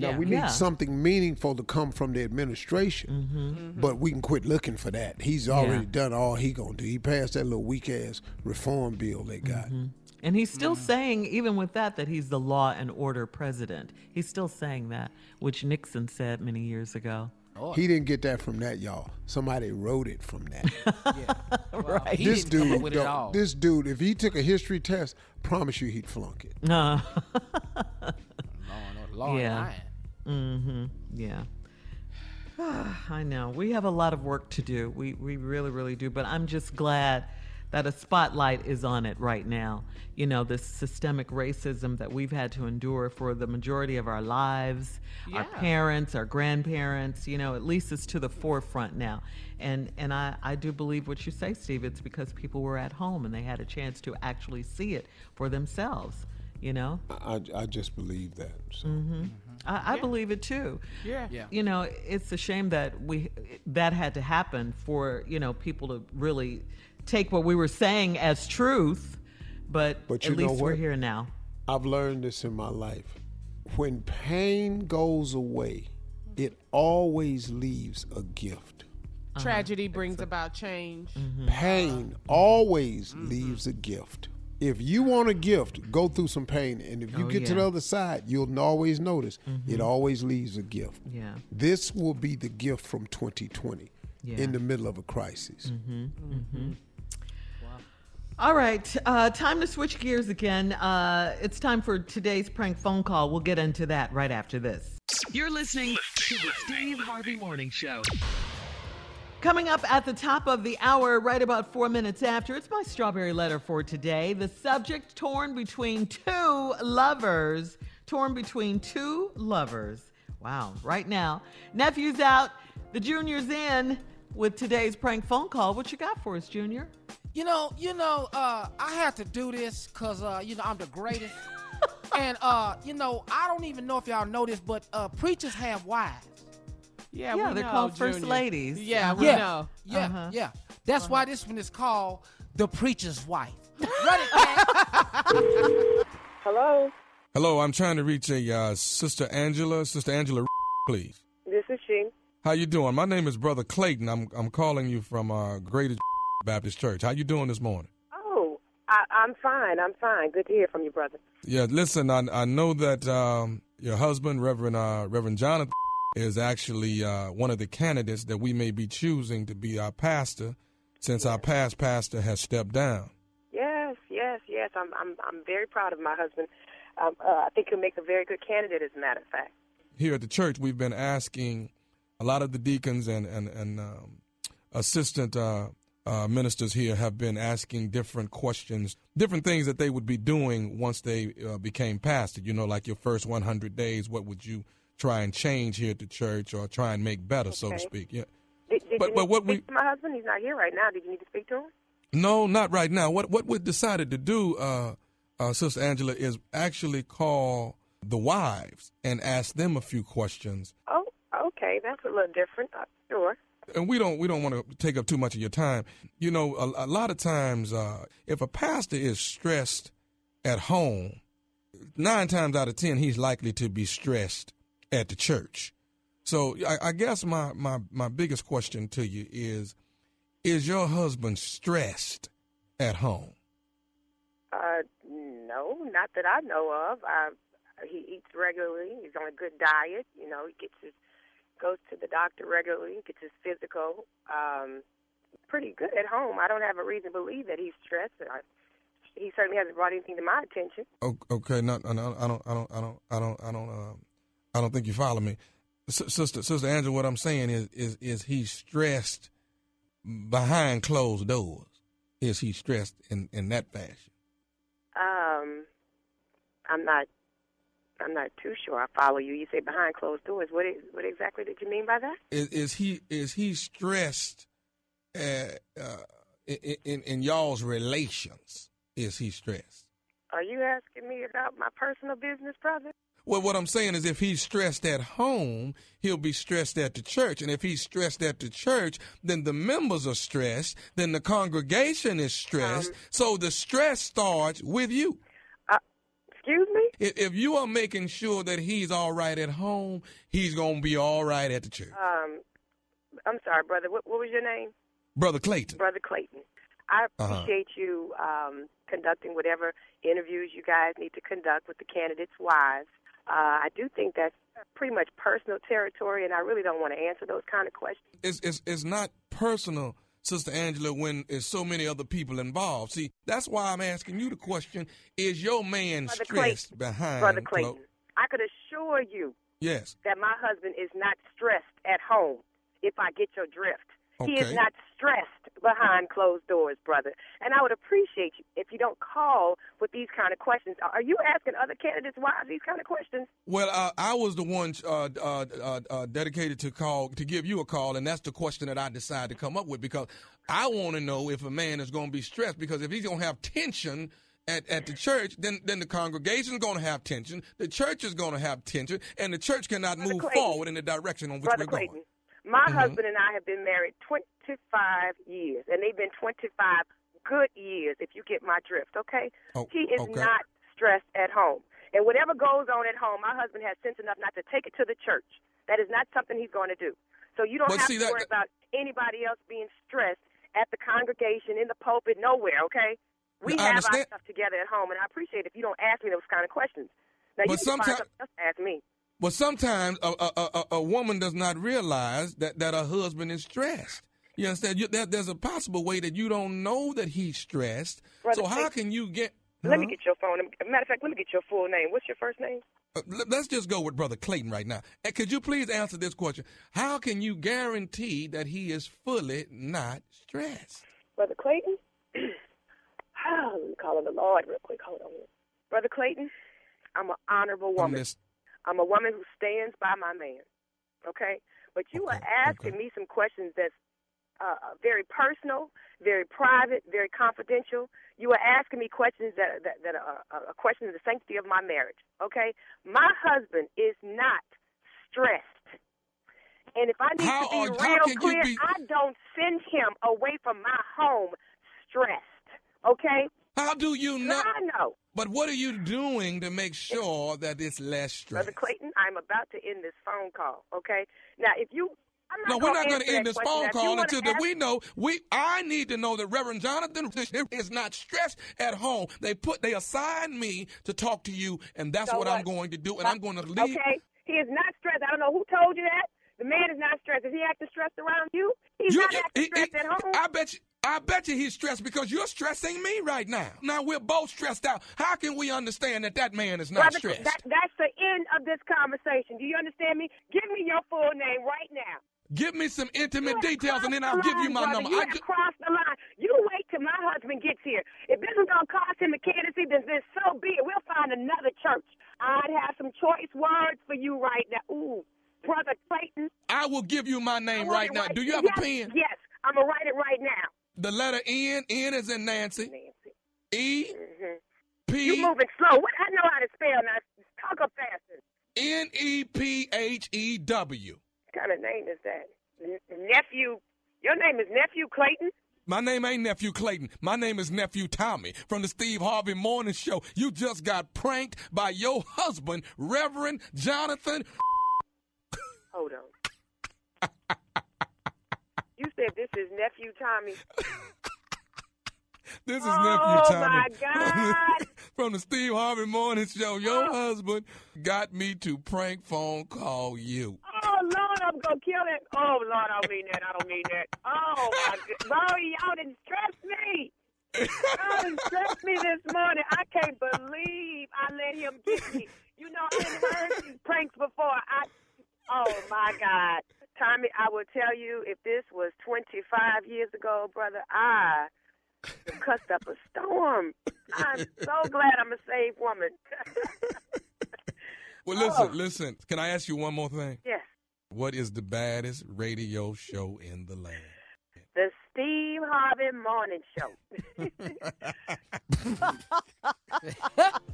Now Yeah. we need Yeah. something meaningful to come from the administration, mm-hmm. but mm-hmm. we can quit looking for that. He's already done all he gonna do. He passed that little weak ass reform bill they got. Mm-hmm. And he's still mm. saying, even with that, that he's the law and order president. He's still saying that, which Nixon said many years ago. Oh. He didn't get that from that, y'all. Somebody wrote it from that. yeah, right. This didn't come up dude, with it all. this dude, if he took a history test, promise you he'd flunk it. No. Lord, Lord, Yeah. Mm-hmm. Yeah. I know. We have a lot of work to do. We we really, really do. But I'm just glad that a spotlight is on it right now. You know, this systemic racism that we've had to endure for the majority of our lives, our parents, our grandparents, you know, at least it's to the forefront now. And and I, I do believe what you say, Steve. It's because people were at home and they had a chance to actually see it for themselves, you know? I, I just believe that. So. Mm-hmm. Mm-hmm. I, I believe it too. Yeah. Yeah. You know, it's a shame that we that had to happen for you know people to really take what we were saying as truth, but, But at least we're here now. I've learned this in my life. When pain goes away, mm-hmm. it always leaves a gift. Tragedy uh-huh. brings about change. Pain always leaves a gift. If you want a gift, go through some pain. And if you Oh, get to the other side, you'll always notice it always leaves a gift. Yeah. This will be the gift from 2020 Yeah. in the middle of a crisis. All right, uh, time to switch gears again. Uh, it's time for today's prank phone call. We'll get into that right after this. You're listening to the Steve Harvey Morning Show. Coming up at the top of the hour, right about four minutes after, it's my strawberry letter for today. The subject torn between two lovers. Torn between two lovers. Wow, right now. Nephew's out, the junior's in with today's prank phone call. What you got for us, Junior? You know, you know, uh, I had to do this because, uh, you know, I'm the greatest. and, uh, you know, I don't even know if y'all know this, but uh, preachers have wives. Yeah, Yeah, we they're know, called first ladies. Yeah, we yeah, know. yeah, Uh-huh. yeah. That's why this one is called The Preacher's Wife. Run it, Hello, Hello, I'm trying to reach a uh, Sister Angela. Sister Angela, please. this is she. How you doing? My name is Brother Clayton. I'm I'm calling you from uh, Greater Baptist Church. How you doing this morning? Oh, I, I'm fine. I'm fine. Good to hear from you, brother. Yeah, listen, I I know that um, your husband, Reverend uh, Reverend Jonathan, is actually uh, one of the candidates that we may be choosing to be our pastor, since our past pastor has stepped down. Yes, yes, yes. I'm I'm I'm very proud of my husband. Um, uh, I think he'll make a very good candidate, as a matter of fact. Here at the church, we've been asking a lot of the deacons and and and um, assistant uh, uh, ministers here have been asking different questions, different things that they would be doing once they uh, became pastor. You know, like your first 100 days, what would you try and change here at the church or try and make better, so to speak? Yeah. Did, did But- you but what we- to my husband? He's not here right now. Did you need to speak to him? No, not right now. What what we decided to do, uh, uh, Sister Angela, is actually call the wives and ask them a few questions. Oh, okay. That's a little different. Uh, sure. and we don't we don't want to take up too much of your time. You know, a, a lot of times, uh, if a pastor is stressed at home, nine times out of ten, he's likely to be stressed at the church. So I, I guess my, my my biggest question to you is: Is your husband stressed at home? Uh, no, not that I know of. Uh, he eats regularly. He's on a good diet. You know, he gets his goes to the doctor regularly. Gets his physical. Um, pretty good at home. I don't have a reason to believe that he's stressed. I, he certainly hasn't brought anything to my attention. Okay, no, no, I don't, I don't, I don't, I don't, I don't, uh, I don't think you follow me, S- sister, sister Angela. What I'm saying is, is, is he stressed behind closed doors? Is he stressed in in that fashion? Um, I'm not. I'm not too sure. I follow you. You say behind closed doors. What is, what exactly did you mean by that? Is, is he is he stressed uh, uh, in, in in y'all's relations? Is he stressed? Are you asking me about my personal business, brother? Well, what I'm saying is, if he's stressed at home, he'll be stressed at the church. And if he's stressed at the church, then the members are stressed. Then the congregation is stressed. so the stress starts with you. Excuse me? If, if you are making sure that he's all right at home, he's going to be all right at the church. Um, I'm sorry, brother. What, what was your name? Brother Clayton. Brother Clayton. I Uh-huh. appreciate you um, conducting whatever interviews you guys need to conduct with the candidates' wives. Uh, I do think that's pretty much personal territory, and I really don't want to answer those kind of questions. it's, it's, it's not personal, Sister Angela, when there's so many other people involved. See, that's why I'm asking you the question: Is your man Brother stressed Clayton, behind? Brother clo- Clayton, I could assure you yes. that my husband is not stressed at home, if I get your drift. He is not stressed behind closed doors, brother. And I would appreciate you if you don't call with these kind of questions. Are- Are you asking other candidates why these kind of questions? Well, uh, I was the one uh, uh, uh, uh, dedicated to call to give you a call, and that's the question that I decided to come up with because I want to know if a man is going to be stressed. Because if he's going to have tension at, at the church, then then the congregation is going to have tension, the church is going to have tension, and the church cannot Brother move Clayton. forward in the direction on which Brother we're Clayton, going. My Mhm. husband and I have been married 25 years, and they've been 25 good years, if you get my drift, okay? Oh, he is okay. not stressed at home. And whatever goes on at home, my husband has sense enough not to take it to the church. That is not something he's going to do. So you don't But have see, to that- worry about anybody else being stressed at the congregation, in the pulpit, nowhere, okay? We I have our stuff together at home, and I appreciate if you don't ask me those kind of questions. Now, you But can find something else to ask me. But sometimes a, a, a, a woman does not realize that, that her husband is stressed. You understand? You, there, there's a possible way that you don't know that he's stressed. Brother so how can you get? Let me get your phone. Matter of fact, let me get your full name. What's your first name? Uh, l- let's just go with Brother Clayton right now. And could you please answer this question? How can you guarantee that he is fully not stressed? Brother Clayton, let me call on the Lord real quick. Hold on. Brother Clayton, I'm an honorable woman. this, I'm a woman who stands by my man. Okay? But you are asking me some questions that's uh, very personal, very private, very confidential. You are asking me questions that that, that are a question of the sanctity of my marriage. Okay? My husband is not stressed. And if I need How to be are- real clear, be- I don't send him away from my home stressed. Okay? how do you not? I know. But what are you doing to make sure that it's less stress? Brother Clayton, I'm about to end this phone call. Okay? Now, if you I'm No, we're not going to end this phone call until that we know. We I need to know that Reverend Jonathan is not stressed at home. They put they assigned me to talk to you, and that's So what, I'm going to do. And I'm going to leave. Okay? He is not stressed. I don't know who told you that. The man is not stressed. Is he acting stressed around you? He's You- not acting he- stressed at home. I bet you. I bet you he's stressed because you're stressing me right now. Now we're both stressed out. How can we understand that that man is not stressed? That, that's the end of this conversation. Do you understand me? Give me your full name right now. Give me some intimate details, and then I'll the give you my brother. number. You I have ju- crossed the line. You wait till my husband gets here. If this is gonna cost him a candidacy, then, then so be it. We'll find another church. I'd have some choice words for you right now. Ooh, brother Clayton. I will give you my name right now. Do you have yes, a pen? Yes, I'm gonna write it right now. The letter N. N is in Nancy. Nancy. E. hmm P. You moving slow. What I know how to spell now. Talk up faster. N E P H E W. What kind of name is that? N- nephew. Your name is Nephew Clayton. My name ain't Nephew Clayton. My name is Nephew Tommy from the Steve Harvey Morning Show. You just got pranked by your husband, Reverend Jonathan. Hold on. you said this is nephew Tommy. This is Oh, Nephew Tommy. Oh my God. from the Steve Harvey Morning Show. Your oh. husband got me to prank phone call you. Oh Lord, I'm gonna kill it. Oh Lord, I don't mean that. I don't mean that. Oh my God, Lord, y'all didn't stress me. Y'all didn't stress me this morning. I can't believe I let him get me. You know, I didn't heard these pranks before. I. Oh my God, Tommy, I will tell you, if this was 25 years ago, brother, I cussed up a storm. I'm so glad I'm a saved woman. Well, listen, Oh. listen. Can I ask you one more thing? yes, What is the baddest radio show in the land? the Steve Harvey Morning Show.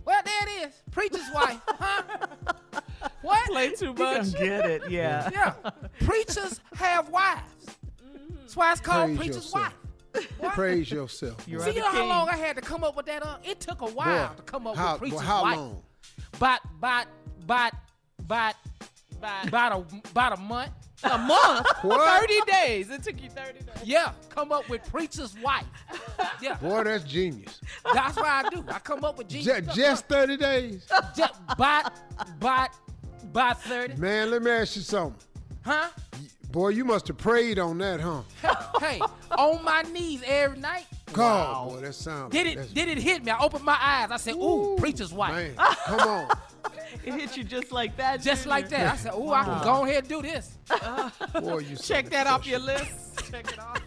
well, there it is. Preacher's wife. Huh? What? Play too much. get it, yeah. Yeah. Preachers have wives. That's why it's called Praise preacher's yourself. wife. What? Praise yourself. You're See, you know how king. long I had to come up with that? Uh, it took a while Boy, to come up how, with preacher's boy, how wife. long? But, but, but, but, about a, about a month. A month? What? 30 days. It took you 30 days. Yeah, come up with preacher's wife. Yeah, Boy, that's genius. that's what I do. I come up with genius Just, stuff. just 30 days. Just by, by, by 30. Man, let me ask you something. Huh? Boy, you must have prayed on that, huh? Hey, on my knees every night. God, boy, that sounds. Did it? Did it hit me? I opened my eyes. I said, "Ooh, preacher's wife." Man, come on. It hit you just like that. Just Junior. like that. I said, "Ooh, I can go ahead and do this." Boy, you Check that off your list. Check it off.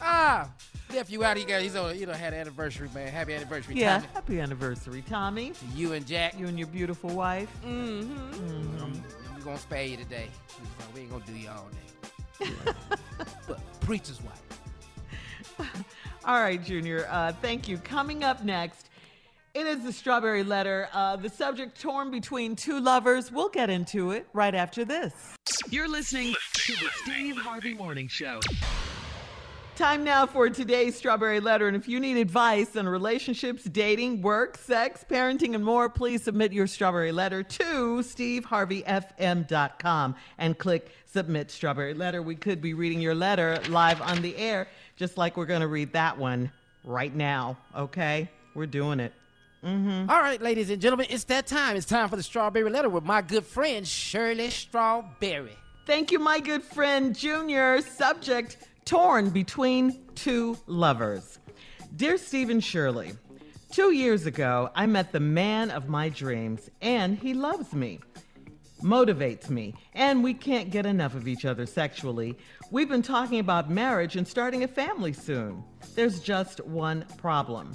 Ah, nephew out here, he's on. You know, had an anniversary, man. Happy anniversary, Yeah. Tommy. Happy anniversary, Tommy. To you and Jack. You and your beautiful wife. Mm-hmm. We're gonna spare you today. We ain't gonna do you all day. but preacher's wife. All right, Junior. Uh, thank you. Coming up next, it is the strawberry letter. Uh, the subject torn between two lovers. We'll get into it right after this. You're listening to the Steve Harvey Morning Show. Time now for today's strawberry letter. And if you need advice on relationships, dating, work, sex, parenting, and more, please submit your strawberry letter to steveharveyfm.com and click submit strawberry letter. We could be reading your letter live on the air, just like we're going to read that one right now. Okay? We're doing it. Mm-hmm. All right, ladies and gentlemen, it's that time. It's time for the strawberry letter with my good friend Shirley Strawberry. Thank you, my good friend Junior. Subject torn between two lovers. Dear Stephen Shirley, Two years ago, I met the man of my dreams, and he loves me, motivates me, and we can't get enough of each other sexually. We've been talking about marriage and starting a family soon. There's just one problem.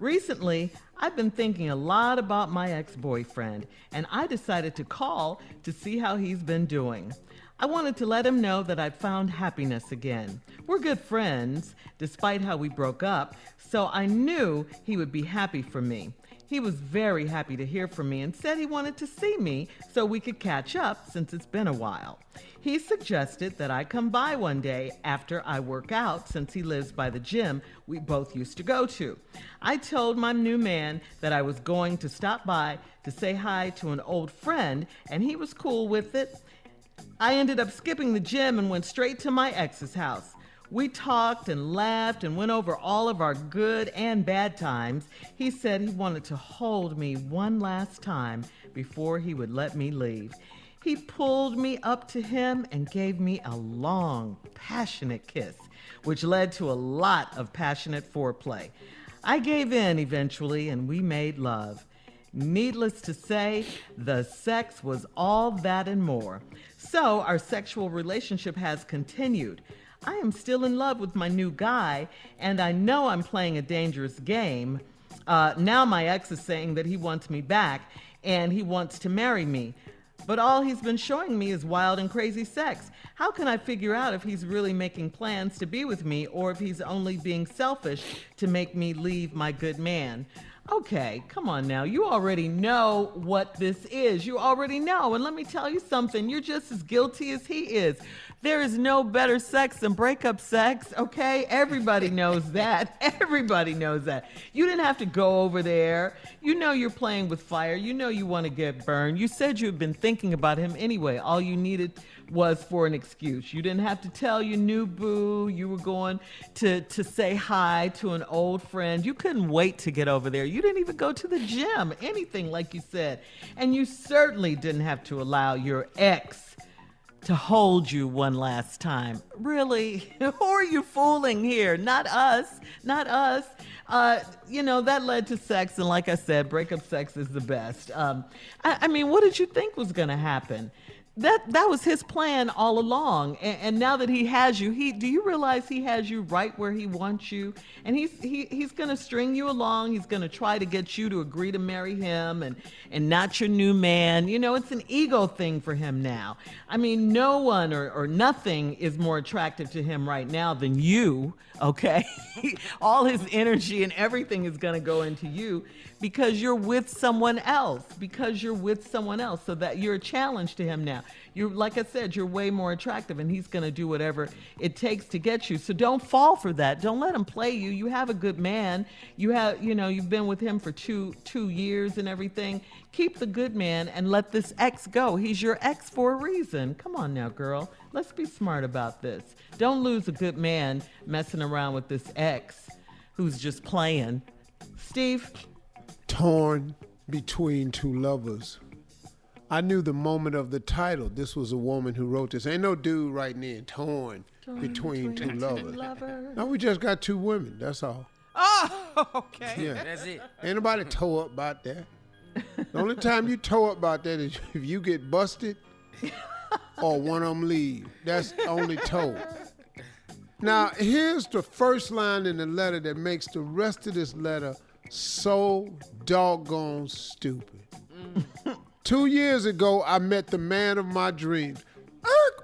Recently, I've been thinking a lot about my ex boyfriend, and I decided to call to see how he's been doing. I wanted to let him know that I'd found happiness again. We're good friends, despite how we broke up, so I knew he would be happy for me. He was very happy to hear from me and said he wanted to see me so we could catch up since it's been a while. He suggested that I come by one day after I work out since he lives by the gym we both used to go to. I told my new man that I was going to stop by to say hi to an old friend and he was cool with it. I ended up skipping the gym and went straight to my ex's house. We talked and laughed and went over all of our good and bad times. He said he wanted to hold me one last time before he would let me leave. He pulled me up to him and gave me a long, passionate kiss, which led to a lot of passionate foreplay. I gave in eventually and we made love. Needless to say, the sex was all that and more. So our sexual relationship has continued. I am still in love with my new guy, and I know I'm playing a dangerous game. Uh, now my ex is saying that he wants me back and he wants to marry me. But all he's been showing me is wild and crazy sex. How can I figure out if he's really making plans to be with me or if he's only being selfish to make me leave my good man? Okay, come on now. You already know what this is. You already know. And let me tell you something you're just as guilty as he is. There is no better sex than breakup sex, okay? Everybody knows that. Everybody knows that. You didn't have to go over there. You know you're playing with fire. You know you want to get burned. You said you've been thinking about him anyway. All you needed was for an excuse. You didn't have to tell your new boo you were going to, to say hi to an old friend. You couldn't wait to get over there. You didn't even go to the gym, anything like you said. And you certainly didn't have to allow your ex to hold you one last time. Really? Who are you fooling here? Not us. Not us. Uh, you know, that led to sex. And like I said, breakup sex is the best. Um, I, I mean, what did you think was going to happen? That that was his plan all along. And, and, now that he has you he do you realize he has you right where he wants you? And he's he, he's going to string you along. He's going to try to get you to agree to marry him and and not your new man. You know it's an ego thing for him now. I mean no one or, or nothing is more attractive to him right now than you okay? All his energy and everything is going to go into you because you're with someone else because you're with someone else so that you're a challenge to him now you're like i said you're way more attractive and he's going to do whatever it takes to get you. So don't fall for that. Don't let him play you. You have a good man. You have you know you've been with him for two two years and everything. Keep the good man and let this ex go. He's your ex for a reason. Come on now girl. Let's be smart about this. Don't lose a good man messing around with this ex who's just playing. Steve? Torn between two lovers. I knew the moment of the title. This was a woman who wrote this. Ain't no dude writing in torn, torn between, between, two lovers. lovers. No, we just got two women. That's all. Oh, okay. Yeah. That's it. Ain't nobody toe up about that. the only time you toe up about that is if you get busted or one of them leave. That's only toe. Now, here's the first line in the letter that makes the rest of this letter – so doggone stupid. Mm. Two years ago, I met the man of my dreams.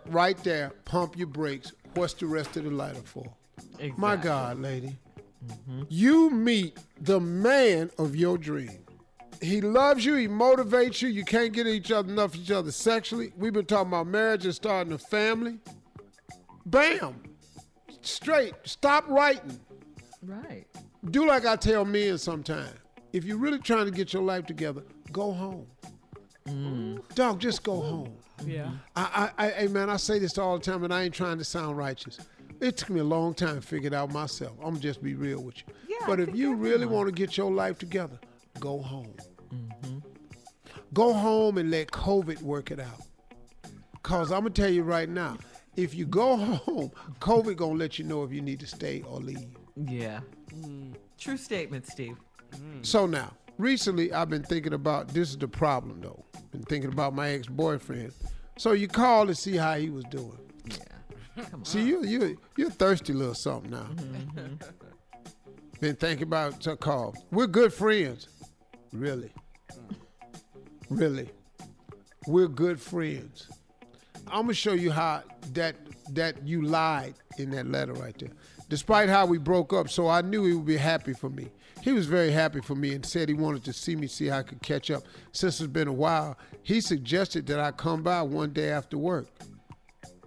Right there, pump your brakes. What's the rest of the lighter for? Exactly. My God, lady. Mm-hmm. You meet the man of your dream. He loves you, he motivates you. You can't get each other enough each other sexually. We've been talking about marriage and starting a family. Bam. Straight. Stop writing. Right do like I tell men sometimes. If you're really trying to get your life together, go home. Mm. Dog, just go home. Yeah. I, I, I, hey man, I say this all the time, and I ain't trying to sound righteous. It took me a long time to figure it out myself. I'm just be real with you. Yeah, but if you really want to get your life together, go home. Mm-hmm. Go home and let COVID work it out. Cause I'm gonna tell you right now, if you go home, COVID gonna let you know if you need to stay or leave. Yeah. Mm. True statement, Steve. So now, recently I've been thinking about this is the problem though. Been thinking about my ex-boyfriend. So you called to see how he was doing. Yeah. Come on. See you you you're thirsty little something now. Mm-hmm. Been thinking about to call. We're good friends. Really. Really. We're good friends. I'm gonna show you how that that you lied in that letter right there. Despite how we broke up, so I knew he would be happy for me. He was very happy for me and said he wanted to see me, see how I could catch up. Since it's been a while, he suggested that I come by one day after work.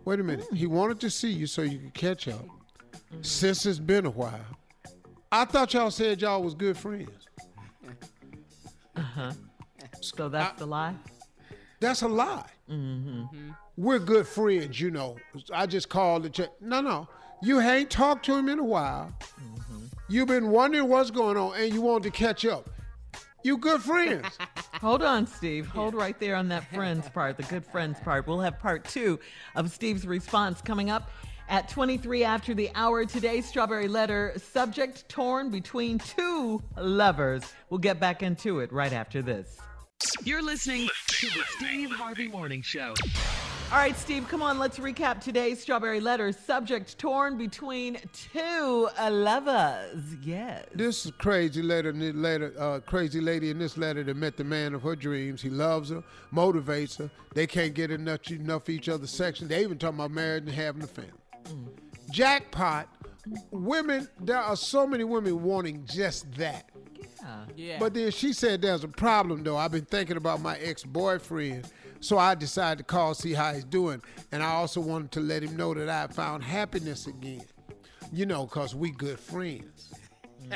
Wait a minute. He wanted to see you so you could catch up. Since it's been a while. I thought y'all said y'all was good friends. Uh huh. So that's the lie. That's a lie. Mm-hmm. We're good friends, you know. I just called to check. No, no. You ain't talked to him in a while. You've been wondering what's going on and you want to catch up. You good friends. Hold on, Steve. Hold right there on that friends part, the good friends part. We'll have part two of Steve's response coming up at 23 after the hour. Today's Strawberry Letter subject torn between two lovers. We'll get back into it right after this. You're listening to the Steve Harvey Morning Show. All right, Steve, come on. Let's recap today's Strawberry Letter subject torn between two lovers. Yes. This is crazy letter, letter, uh, crazy lady in this letter that met the man of her dreams. He loves her, motivates her. They can't get enough enough each other's section. They even talking about marriage and having a family. Jackpot. Women, there are so many women wanting just that. Yeah. Yeah. But then she said there's a problem though. I've been thinking about my ex-boyfriend. So I decided to call, see how he's doing. And I also wanted to let him know that I found happiness again. You know, because we good friends.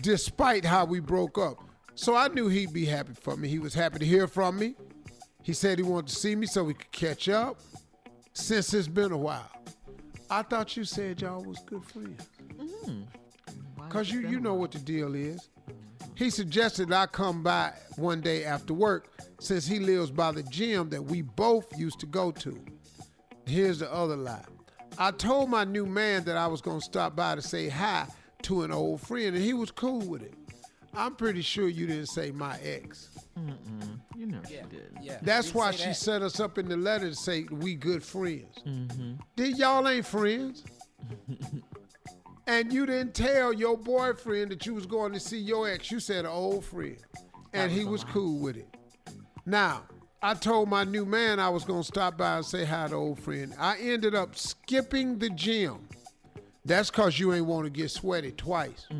Despite how we broke up. So I knew he'd be happy for me. He was happy to hear from me. He said he wanted to see me so we could catch up. Since it's been a while. I thought you said y'all was good friends. Cause you you know what the deal is. He suggested I come by one day after work since he lives by the gym that we both used to go to. Here's the other lie. I told my new man that I was gonna stop by to say hi to an old friend and he was cool with it. I'm pretty sure you didn't say my ex. Mm-mm. You know she did. Yeah. That's didn't why she that. set us up in the letter to say we good friends. Mm-hmm. Then y'all ain't friends. and you didn't tell your boyfriend that you was going to see your ex. You said an old friend. And he was cool with it. Now, I told my new man I was going to stop by and say hi to old friend. I ended up skipping the gym. That's because you ain't want to get sweaty twice.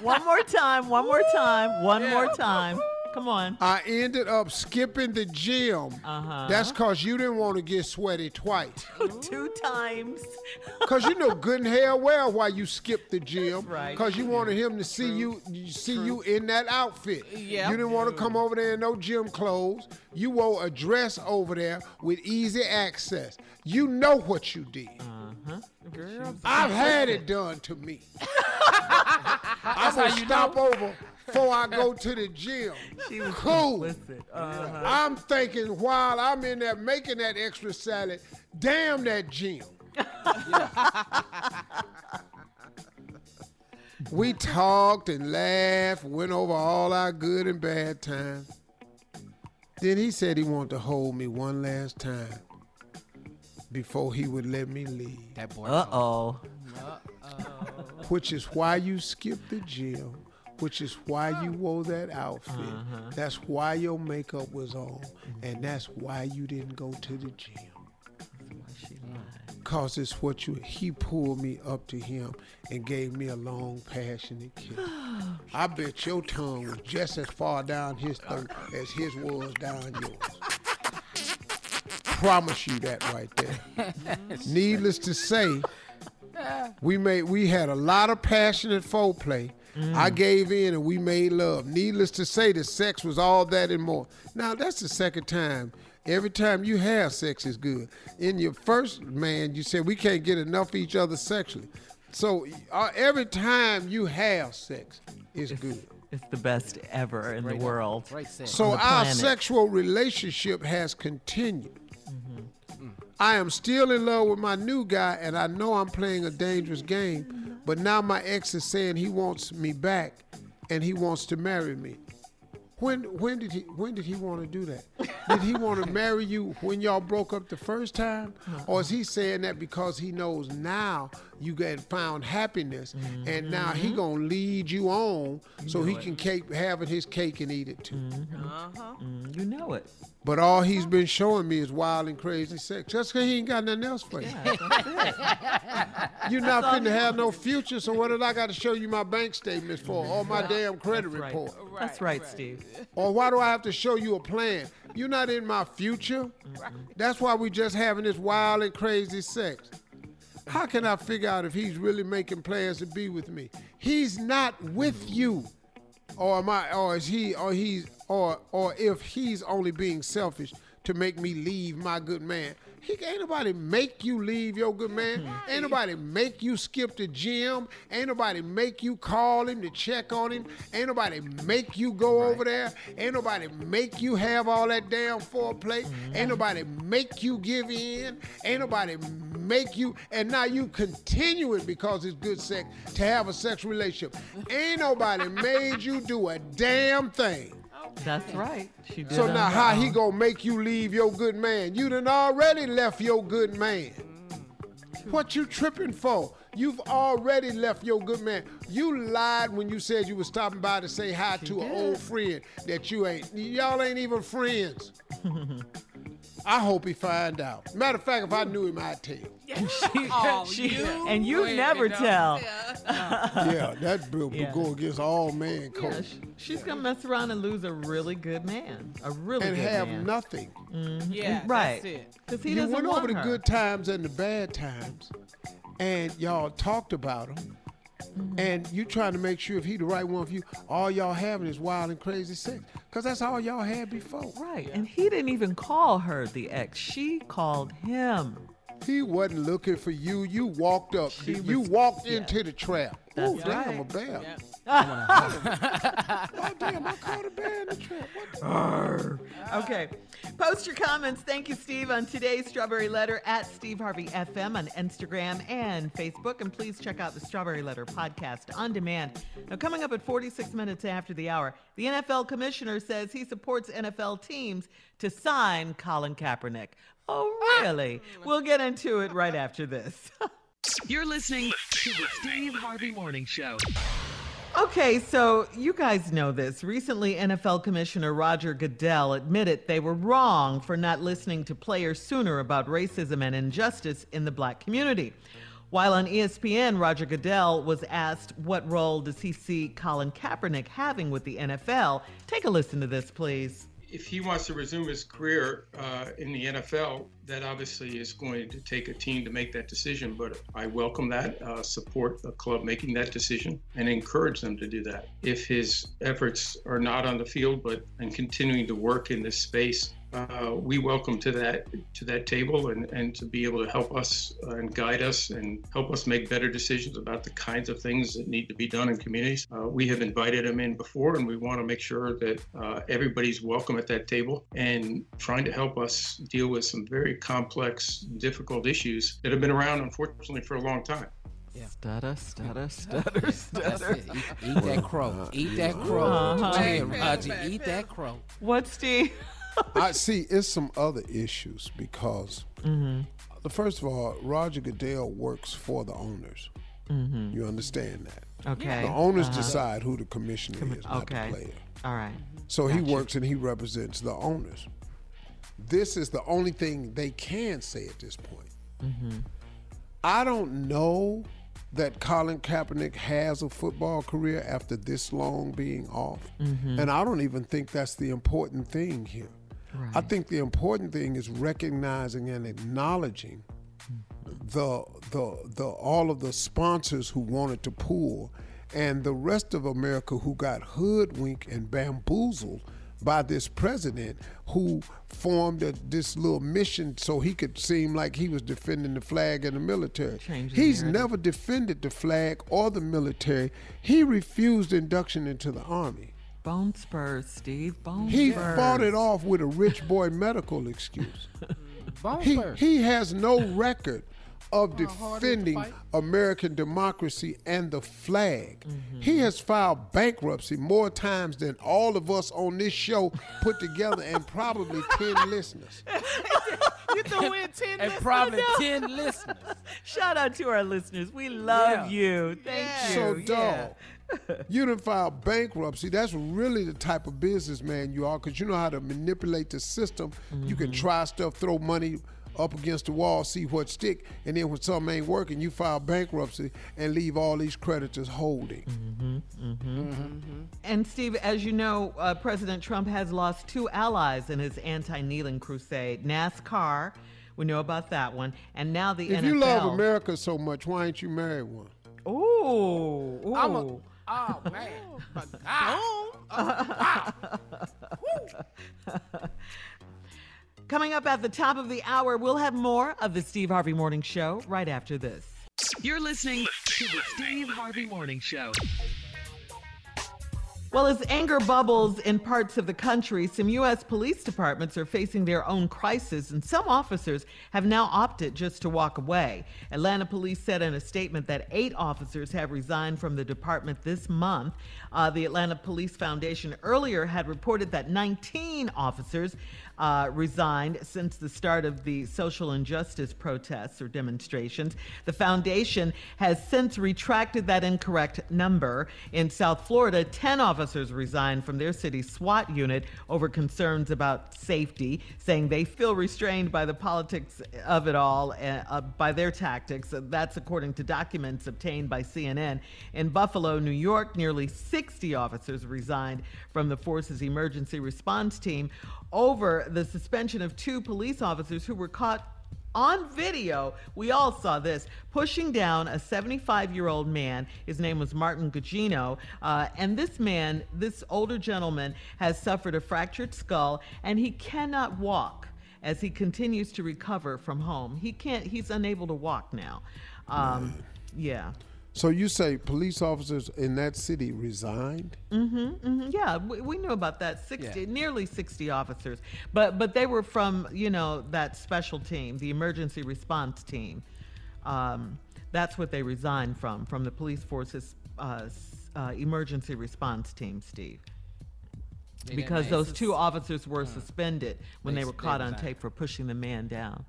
One more time. One more time. One more time. Come on. I ended up skipping the gym. Uh-huh. That's because you didn't want to get sweaty twice. Two times. Cause you know good and hell well why you skipped the gym. Right. Cause you wanted him to see you see you in that outfit. Yep. You didn't want to come over there in no gym clothes. You wore a dress over there with easy access. You know what you did. Uh-huh. Girl. I've had it done to me. I'm gonna stop over before I go to the gym. She was cool. Uh-huh. I'm thinking while I'm in there making that extra salad, damn that gym. we talked and laughed, went over all our good and bad times. Then he said he wanted to hold me one last time before he would let me leave. That boy. Uh-oh. Which is why you skipped the gym. Which is why you wore that outfit. Uh-huh. That's why your makeup was on. And that's why you didn't go to the gym. Cause it's what you he pulled me up to him and gave me a long passionate kiss. I bet your tongue was just as far down his throat as his was down yours. Promise you that right there. Needless to say, we made we had a lot of passionate foreplay. I gave in and we made love. Needless to say, the sex was all that and more. Now that's the second time. Every time you have sex is good. In your first man, you said we can't get enough of each other sexually. So uh, every time you have sex is good. It's the best ever in the world. So the our sexual relationship has continued. I am still in love with my new guy, and I know I'm playing a dangerous game, but now my ex is saying he wants me back and he wants to marry me. When when did he when did he want to do that? Did he want to marry you when y'all broke up the first time, or is he saying that because he knows now you got found happiness mm-hmm. and now he mm-hmm. gonna lead you on so he can cake, have it his cake and eat it too? Mm-hmm. Uh-huh. Mm, you know it. But all he's been showing me is wild and crazy sex. Just because he ain't got nothing else for you. You're not finna have no future, so what did I got to show you my bank statements for or my damn credit That's right. report? That's right, Steve. Or why do I have to show you a plan? You're not in my future. That's why we just having this wild and crazy sex. How can I figure out if he's really making plans to be with me? He's not with you. Or am I or is he or he's or or if he's only being selfish to make me leave my good man. He ain't nobody make you leave your good man. Hmm. Ain't nobody make you skip the gym. Ain't nobody make you call him to check on him. Ain't nobody make you go over there. Ain't nobody make you have all that damn foreplay. Mm-hmm. Ain't nobody make you give in. Ain't nobody make you and now you continue it because it's good sex to have a sexual relationship. Ain't nobody made you do a damn thing. That's right. She did. So now her how he uh-huh. gonna make you leave your good man? You done already left your good man. Mm. What you tripping for? You've already left your good man. You lied when you said you was stopping by to say hi to an old friend that you ain't. Y'all ain't even friends. I hope he find out. Matter of fact, if I knew him, I'd tell. Oh, she, and you never tell. yeah, that bill Yeah. go against all man Yeah, code. sh- she's gonna mess around and lose a really good man, a really and good have man. nothing. Mhm. Yeah, right. that's it. Because he you doesn't went want over the good times and the bad times, and y'all talked about them. Mm-hmm. And you trying to make sure if he the right one for you, all y'all having is wild and crazy sex, cause that's all y'all had before. Right, and he didn't even call her the ex. She called him. He wasn't looking for you. You walked up. She you was- walked yeah. into the trap. That's oh damn, right. a bear. Yep. Oh damn, I caught a bear in the trap. Okay. Post your comments. Thank you, Steve, on today's Strawberry Letter at Steve Harvey FM on Instagram and Facebook. And please check out the Strawberry Letter podcast on demand. Now, coming up at 46 minutes after the hour, the NFL commissioner says he supports NFL teams to sign Colin Kaepernick. Oh, really? Ah. We'll get into it right after this. You're listening to the Steve Harvey Morning Show. Okay, so you guys know this. Recently, NFL Commissioner Roger Goodell admitted they were wrong for not listening to players sooner about racism and injustice in the black community. While on ESPN, Roger Goodell was asked what role does he see Colin Kaepernick having with the NFL. Take a listen to this, please. If he wants to resume his career uh, in the NFL, that obviously is going to take a team to make that decision. But I welcome that, uh, support a club making that decision, and encourage them to do that. If his efforts are not on the field, but and continuing to work in this space, uh, we welcome to that to that table and, and to be able to help us uh, and guide us and help us make better decisions about the kinds of things that need to be done in communities. Uh, we have invited them in before, and we want to make sure that uh, everybody's welcome at that table and trying to help us deal with some very complex, difficult issues that have been around, unfortunately, for a long time. Stutter, stutter, stutter, That's stutter. Eat, eat that crow. Eat that crow. Uh-huh. Go Roger. Eat that crow. What, Steve? I see. It's some other issues because, Mm-hmm. the first of all, Roger Goodell works for the owners. Mm-hmm. You understand that? Okay. The owners Uh-huh. decide who the commissioner is, not okay. the player. All right. So he works and he represents the owners. This is the only thing they can say at this point. Mm-hmm. I don't know that Colin Kaepernick has a football career after this long being off. Mhm. And I don't even think that's the important thing here. I think the important thing is recognizing and acknowledging the the the all of the sponsors who wanted to pull and the rest of America who got hoodwinked and bamboozled by this president who formed a, this little mission so he could seem like he was defending the flag and the military. He's narrative. never defended the flag or the military. He refused induction into the army. Bone spurs, Steve. Bone He spurs. fought it off with a rich boy medical excuse. Bone he, spurs. he has no record of hard it is to defending. American democracy and the flag. Mm-hmm. He has filed bankruptcy more times than all of us on this show put together and probably 10 listeners. You threw in 10 And listeners? probably No. 10 listeners. Shout out to our listeners. We love Yeah. you. Thank you. So, Yeah. Dog, you didn't file bankruptcy. That's really the type of businessman you are because you know how to manipulate the system. You can Mm-hmm. try stuff, throw money up against the wall, see what stick, and then when something ain't working, you file bankruptcy and leave all these creditors holding. Mm-hmm. And Steve, as you know, uh, President Trump has lost two allies in his anti-kneeling crusade: NASCAR, we know about that one, and now the If NFL. you love America so much, why ain't you married one? Ooh, ooh. I'm a, oh, man. Ah. Coming up at the top of the hour, we'll have more of the Steve Harvey Morning Show right after this. You're listening to the Steve Harvey Morning Show. Well, as anger bubbles in parts of the country, some U.S. police departments are facing their own crisis, and some officers have now opted just to walk away. Atlanta police said in a statement that eight officers have resigned from the department this month. Uh, the Atlanta Police Foundation earlier had reported that 19 officers uh, resigned since the start of the social injustice protests or demonstrations. The foundation has since retracted that incorrect number. In South Florida, 10 officers resigned from their city SWAT unit over concerns about safety, saying they feel restrained by the politics of it all, uh, uh, by their tactics. Uh, That's according to documents obtained by CNN. In Buffalo, New York, nearly 60 officers resigned from the force's emergency response team over the suspension of two police officers who were caught on video, we all saw this, pushing down a 75 year old man. His name was Martin Gugino. Uh, and this man, this older gentleman, has suffered a fractured skull and he cannot walk as he continues to recover from home. He can't, he's unable to walk now. Um, yeah. So you say police officers in that city resigned? hmm hmm Yeah, we, we knew about that. Sixty, Yeah. nearly sixty officers, but but they were from you know that special team, the emergency response team. Um, that's what they resigned from, from the police force's uh, uh, emergency response team, Steve. See, that Because those us- two officers were suspended when they Makes- were they caught on tape for pushing the man down.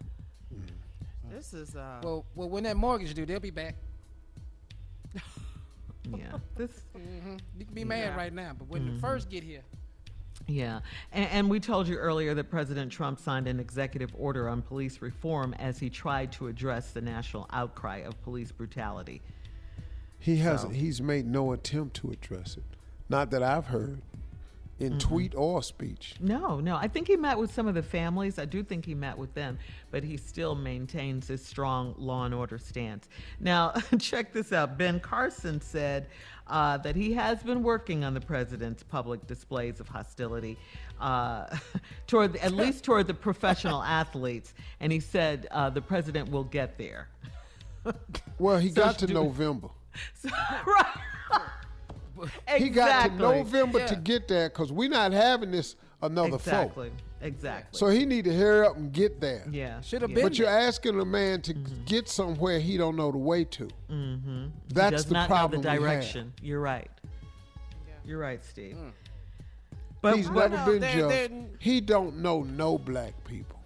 This is uh. Well, well, when that mortgage due, they'll be back. Yeah, this. hmm You can be mad Yeah. right now, but when Mhm. the first get here, Yeah. And, and we told you earlier that President Trump signed an executive order on police reform as he tried to address the national outcry of police brutality. He has. So- He's made no attempt to address it. Not that I've heard, in tweet or speech. No, no. I think he met with some of the families. I do think he met with them, but he still maintains his strong law and order stance. Now, check this out. Ben Carson said uh, that he has been working on the president's public displays of hostility, uh, toward at least toward the professional athletes, and he said uh, the president will get there. Well, he So got to do- November. right. He got to Exactly. November to get there because we're not having this another Exactly. foe. Exactly. So he need to hurry up and get there. Yeah. Should have yeah. been But you're asking a man to get somewhere he don't know the way to. Mm-hmm. That's he does the not problem know we the have. direction. You're right. You're right, Steve. Mm. But He's never no, been they're- just. they're- He don't know no black people.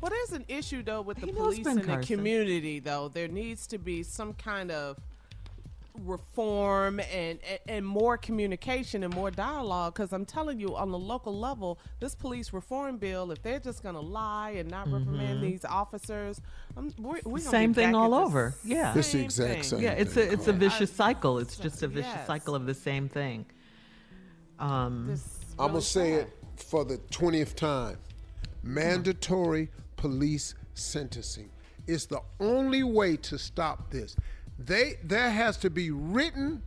Well, there's an issue though with the He knows police Ben and the community. Though there needs to be some kind of reform and, and, and more communication and more dialogue. Because I'm telling you, on the local level, this police reform bill, if they're just going to lie and not reprimand Mhm. these officers, um, we're, we're same thing all over. Yeah. It's the same exact thing. same yeah, it's a it's a thing. vicious cycle. It's just a vicious Yes. cycle of the same thing. Um, This I'm gonna say it for the twentieth time. Mandatory police sentencing is the only way to stop this. They there has to be written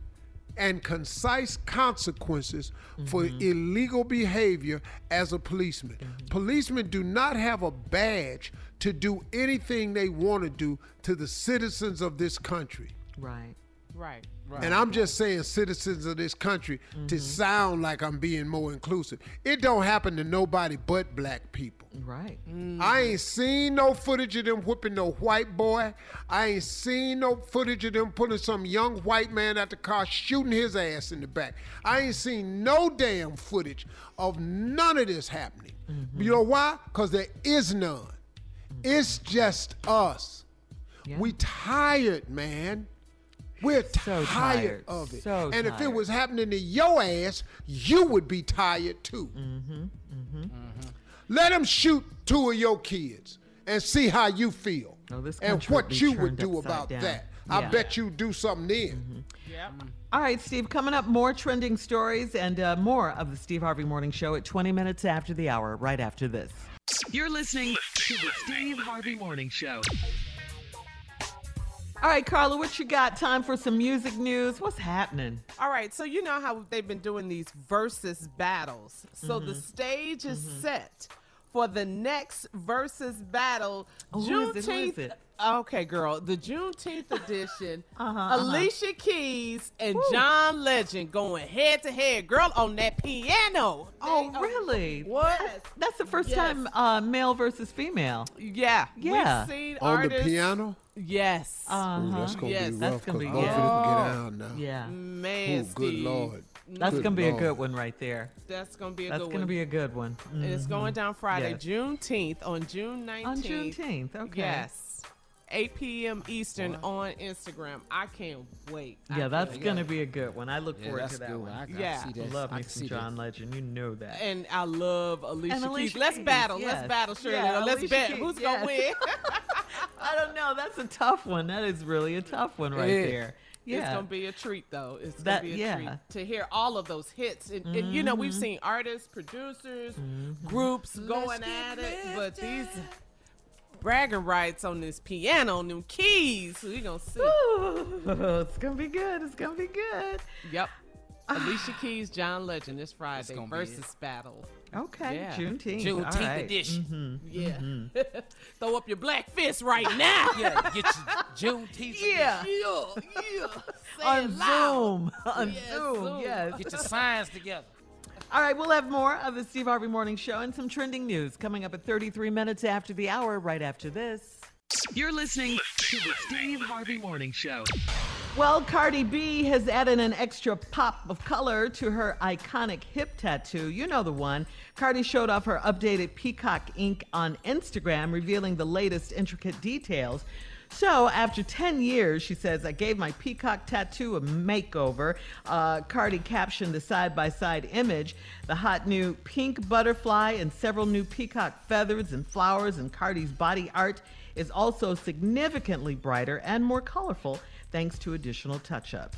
and concise consequences for mm-hmm. illegal behavior as a policeman. Mm-hmm. Policemen do not have a badge to do anything they want to do to the citizens of this country. right. Right. And I'm just saying, citizens of this country, to mm-hmm. sound like I'm being more inclusive. It don't happen to nobody but black people. Right. I ain't seen no footage of them whipping no white boy. I ain't seen no footage of them putting some young white man at the car shooting his ass in the back. I ain't seen no damn footage of none of this happening. Mm-hmm. You know why? Because there is none. Mm-hmm. It's just us. We tired, man. We're tired, tired. of it. So and if it was happening to your ass, you would be tired too. Mm-hmm. Let them shoot two of your kids and see how you feel. Oh, this and what would you would do about down. that. I bet you do something then. Mm-hmm. All right, Steve, coming up, more trending stories and uh, more of the Steve Harvey Morning Show at 20 minutes after the hour, right after this. You're listening to the Steve Harvey Morning Show. All right, Carla, what you got? Time for some music news. What's happening? All right, so you know how they've been doing these Verzuz battles. So the Mhm. stage is set for the next Verzuz battle. Oh, who is it? Who is Juneteenth. It? Okay, girl, the Juneteenth edition. Uh-huh, uh-huh. Alicia Keys and John Legend going head to head. Girl on that piano. Oh, really? What? That's, that's the first Yes. time uh, male versus female. Yeah. Yeah. We've seen On the piano? Yes. Uh-huh. that's gonna yes, be that's rough gonna because be- both yeah. get Oh. down now. Yeah. Man, Oh, good Lord. That's Good going to be a good one right there. That's gonna be a That's good going to one. be a good one. And it's going down Friday, Yes. Juneteenth on June 19th. On Juneteenth, okay. Yes. 8 p.m. Eastern on Instagram. I can't wait. I Yeah, that's can't going to wait. be a good one. I look Yeah, forward that's to that good one. one. I- I can Yeah. see that. love I me can some see that. John Legend. You know that. And I love Alicia, And Alicia Keys. Let's battle. yes. Let's battle, Shirley. Yeah, Let's Alicia bet Keys, who's yes. gonna win. I don't know. That's a tough one. That is really a tough one right Yeah. there. Yeah. It's gonna be a treat, though. It's That- gonna be a yeah. treat to hear all of those hits. And, and you know, we've Mhm. seen artists, producers, Mm-hmm. groups going at it, but these bragging rights on this piano, and them keys, we gonna see. it's going to be good. It's going to be good. Yep. Alicia Keys, John Legend this Friday Verzuz battle. Okay. Yeah. Juneteenth. Juneteenth All right. edition. Mhm. Yeah. Mhm. Throw up your black fist right now. Yeah, get your Juneteenth. Yeah. yeah, yeah. Say On it loud. Zoom. On Yes, Zoom. Zoom. Yes. Get your signs together. All right, we'll have more of the Steve Harvey Morning Show and some trending news coming up at 33 minutes after the hour, right after this. You're listening to the Steve Harvey Morning Show. Well, Cardi B has added an extra pop of color to her iconic hip tattoo. You know the one. Cardi showed off her updated peacock ink on Instagram, revealing the latest intricate details. So, after 10 years, she says, I gave my peacock tattoo a makeover. Uh, Cardi captioned the side by side image the hot new pink butterfly and several new peacock feathers and flowers, and Cardi's body art is also significantly brighter and more colorful thanks to additional touch-ups.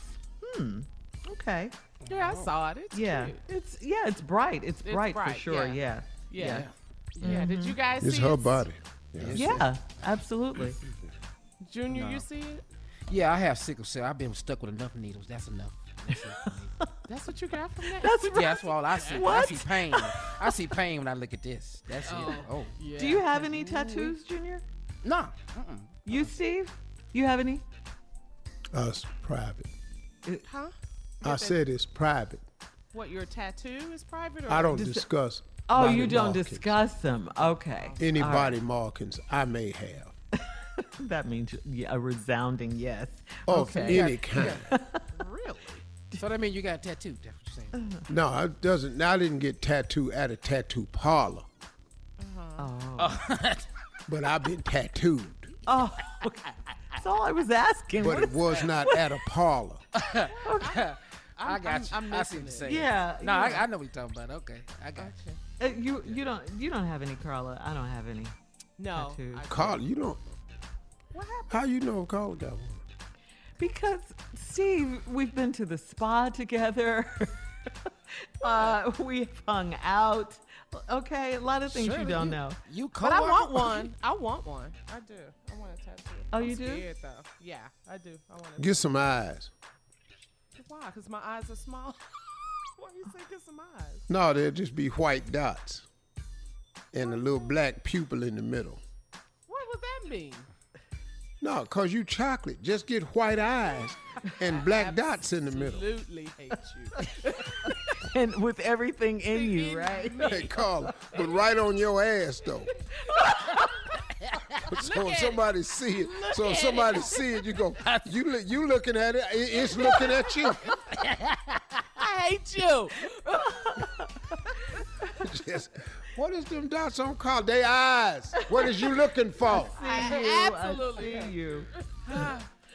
Hmm. Okay. Yeah, I saw it. It's yeah. cute. It's yeah, it's bright. It's, It's bright, bright, for sure. yeah. Yeah. Yeah. Yeah. Did you guys It's see her it? body. Yeah, absolutely. Junior, No. you see it? Yeah, I have sickle cell. I've been stuck with enough needles. That's enough. That's, it for me. That's what you got from that? That's yeah, that's all I see. I see pain. I see pain when I look at this. That's Oh, it. Oh, yeah. Do you have any tattoos, Junior? no. Mm-mm. You, Steve? You have any? Uh, Us private. Uh, huh? I said it's private. What, your tattoo is private? Or I don't discuss. Oh, body you don't markings. discuss them. Okay. Any All body markings I may have. Right. That means a resounding yes. Of okay. any kind. Really? So that means you got a tattoo. That's what you're saying. No, it doesn't. I didn't get tattooed at a tattoo parlor, Oh. but I've been tattooed. oh, okay. That's all I was asking. But What it is- was not at a parlor. okay. I got you. I'm I see missing what it. Yeah, No, yeah. I, I know what you're talking about. Okay, I got you. Uh, you you don't you don't have any, Carla. I don't have any. No. Tattoos. Carla, you don't. What happened? How you know Carla got one? Because Steve, we've been to the spa together. uh, we've hung out. Okay, a lot of things you don't know. You But I want one. I want one. I do. I want a tattoo. Oh, I'm you do? Though. Yeah, I do. I want to. Get some eyes. Why? Because my eyes are small. Why you say get some eyes? No, they'll just be white dots and a little black pupil in the middle. What would that mean? No, cause you chocolate. Just get white eyes and black dots in the middle. Absolutely hate you. and with everything in you, right? Hey, Carla, but right on your ass though. so if somebody see it, so if somebody see it, you go, you look, you looking at it, it- it's looking at you. I hate you. Just, what is them dots on Carla? They eyes. What is you looking for? I absolutely see you.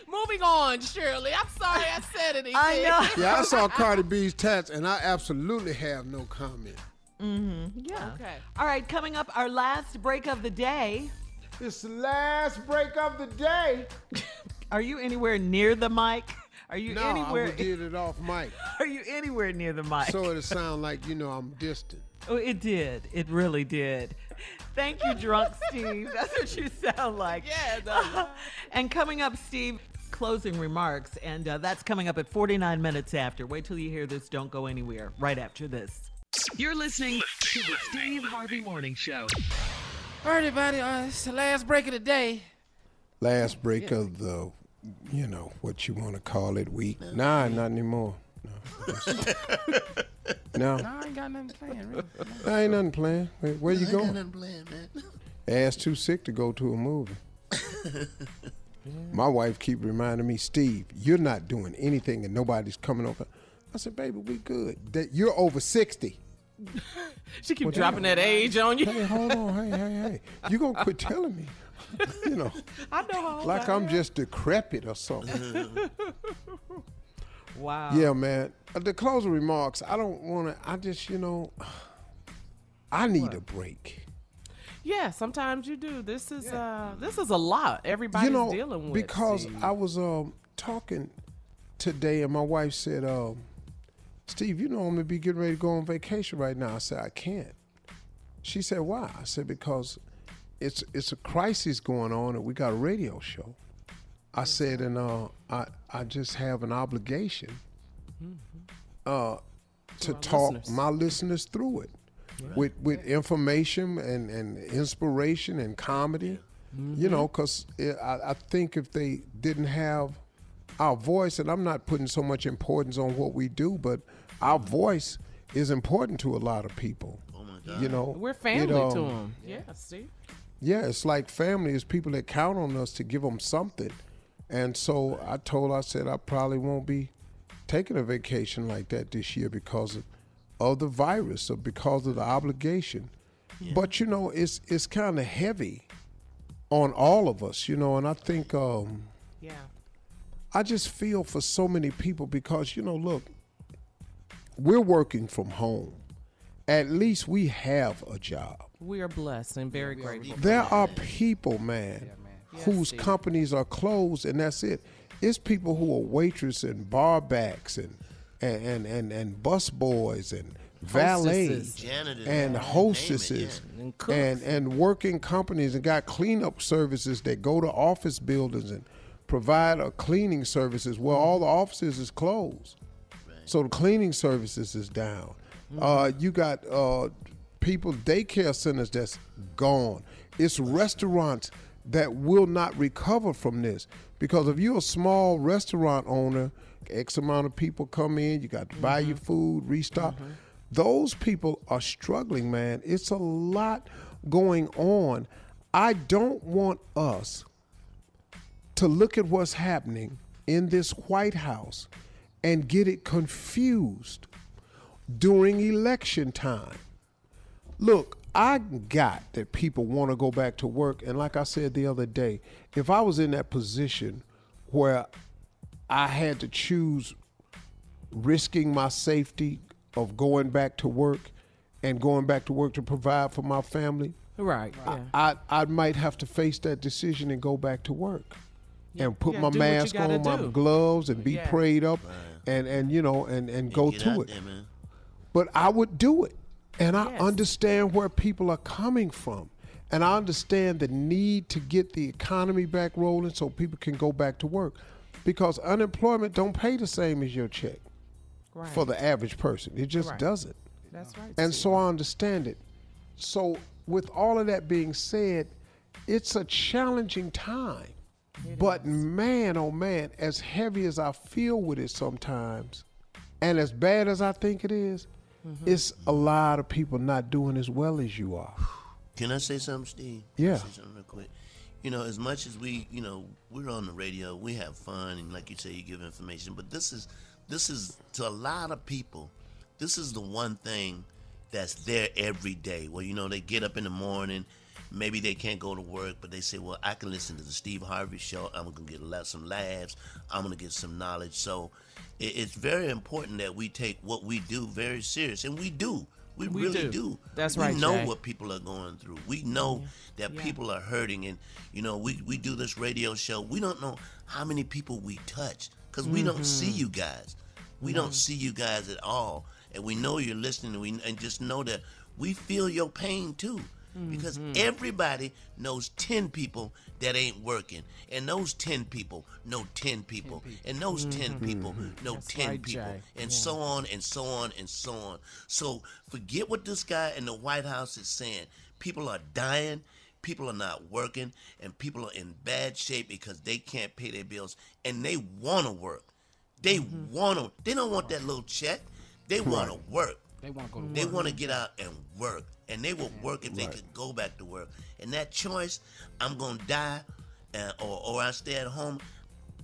Moving on, Shirley. I'm sorry I said anything. I know. Yeah, I saw Cardi B's tats, and I absolutely have no comment. Mm-hmm. Yeah. Okay. All right, coming up, our last break of the day. It's the last break of the day. Are you anywhere near the mic? Are you anywhere No, anywhere? I did it off mic, Are you anywhere near the mic? so it'll sound like you know I'm distant. Oh, it did. It really did. Thank you, drunk Steve. That's what you sound like. Yeah, it and coming up, Steve, closing remarks, and uh, that's coming up at 49 minutes after. Wait till you hear this. Don't go anywhere. Right after this. You're listening to the Steve Harvey Morning Show. All right, everybody. Uh, it's the last break of the day. Last break of the, you know what you want to call it, week. Nah, not anymore. No. no. No, I ain't got nothing planned. Really. I ain't nothing planned. Where, where you I ain't got going? nothing planned, man. Ass too sick to go to a movie. My wife keep reminding me, Steve, you're not doing anything and nobody's coming over. I said, baby, we good. That you're over 60. She keep Well, dropping damn. that age on you. Hey, hold on. Hey, hey, hey. You gonna quit telling me. You know, I know how old like I I'm am. just decrepit or something. Wow. Yeah, man. Uh, The closing remarks, I don't want to, I just, you know, I need a break. Yeah, sometimes you do. This is uh this is a lot. Everybody's you know, dealing with because Steve. I was um, talking today, and my wife said, um, "Steve, you know I'm gonna be getting ready to go on vacation right now." I said, "I can't." She said, "Why?" I said, "Because it's it's a crisis going on, and we got a radio show." I said, "And uh, I I just have an obligation uh, to our talk listeners. my listeners through it." With with information and, and inspiration and comedy, you know, because I, I think if they didn't have our voice, and I'm not putting so much importance on what we do, but our voice is important to a lot of people. Oh my You know, We're it, family to um, them. Yeah, see. Yeah, it's like family. It's people that count on us to give them something. And so I told her, I said, I probably won't be taking a vacation like that this year because of, of the virus or because of the obligation. But you know, it's it's kind of heavy on all of us, you know. And I think um, Yeah. I just feel for so many people because you know, look, we're working from home. At least we have a job. We are blessed and very grateful. There are people, man, whose Steve. companies are closed, and that's it. It's people who are waitress and bar backs and and and and, and bus boys and valets Janitors, and you it, hostesses yeah. And and and working companies and got cleanup services that go to office buildings and provide a cleaning services. Well, all the offices is closed, so the cleaning services is down. Uh, you got uh, people daycare centers that's gone. It's restaurants that will not recover from this because if you're a small restaurant owner, X amount of people come in, you got to buy your mm-hmm. food, restock. Mm-hmm. Those people are struggling, man. It's a lot going on. I don't want us to look at what's happening in this White House and get it confused during election time. Look, I got that people want to go back to work. And like I said the other day, if I was in that position where I had to choose risking my safety of going back to work and going back to work to provide for my family, Right. Yeah. I, I might have to face that decision and go back to work. and put yeah, my do what you mask gotta on, my gloves, and be Yeah. prayed up, and and you know, and and go to it. there. But I would do it, and I Yes. understand where people are coming from, and I understand the need to get the economy back rolling so people can go back to work, because unemployment don't pay the same as your check Right. for the average person. It just Right. doesn't. That's right. And so I understand it. So with all of that being said, it's a challenging time. but man, oh man, as heavy as I feel with it sometimes, and as bad as I think it is, Mm-hmm. it's a lot of people not doing as well as you are. Can I say something, Steve? Can I Yeah. say something real quick. You know, as much as we, you know, we're on the radio, we have fun, and like you say, you give information. But this is, this is to a lot of people, this is the one thing that's there every day. Well, you know, they get up in the morning, maybe they can't go to work, but they say, well, I can listen to the Steve Harvey show. I'm gonna get lot, some laughs. I'm gonna get some knowledge. So, it, it's very important that we take what we do very serious, and we do. We, We really do. do. That's we right, know Jay. what people are going through. We know that Yeah. people are hurting, and you know, we we do this radio show. We don't know how many people we touch because we don't see Mhm. you guys. We No. don't see you guys at all, and we know you're listening. And we and just know that we feel your pain too, because Mhm. everybody knows ten people that ain't working, and those ten people know ten people, and those ten Mhm. people know That's ten right, people, Jay. and Yeah. so on and so on and so on. So forget what this guy in the White House is saying. People are dying, people are not working, and people are in bad shape because they can't pay their bills and they want to work. They want to. They don't want that little check. They want to work. They want to go to They work. want to get out and work, and they will work if they Right. could go back to work. And that choice, I'm gonna die, uh, or or I stay at home.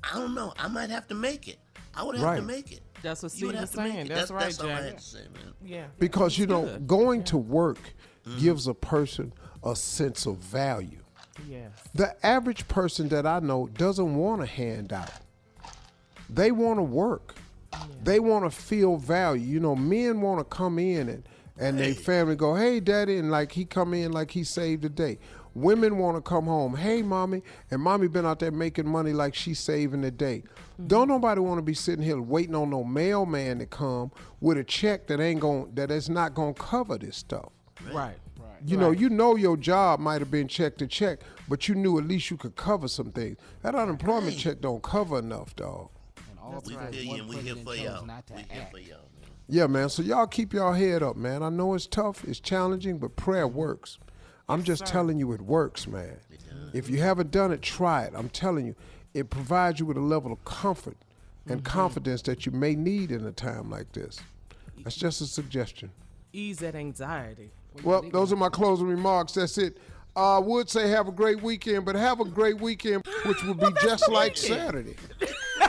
I don't know. I might have to make it. I would have Right. to make it. That's what You would Steve was saying. it. That's, right, that's all I had to say, man. Yeah. Because you know, Good. going to work Mm-hmm. gives a person a sense of value. Yes. The average person that I know doesn't want a handout. They want to work. They want to feel value. You know, men want to come in and and their family go, "Hey, daddy," and like he come in like he saved the day. Women want to come home, "Hey, mommy," and mommy been out there making money like she's saving the day. Don't nobody want to be sitting here waiting on no mailman to come with a check that ain't going that is not going to cover this stuff. Right. right. You know, you know your job might have been check to check, but you knew at least you could cover some things. That unemployment check don't cover enough, dog. we feel you, and we here for y'all. We here for y'all. Yeah, man. So y'all keep y'all head up, man. I know it's tough, it's challenging, but prayer works. I'm just telling you it works, man. If you haven't done it, try it. I'm telling you, it provides you with a level of comfort and confidence that you may need in a time like this. That's just a suggestion. Ease that anxiety. Well, those are my closing remarks. That's it. Uh, I would say have a great weekend, but have a great weekend, which will be just like Saturday.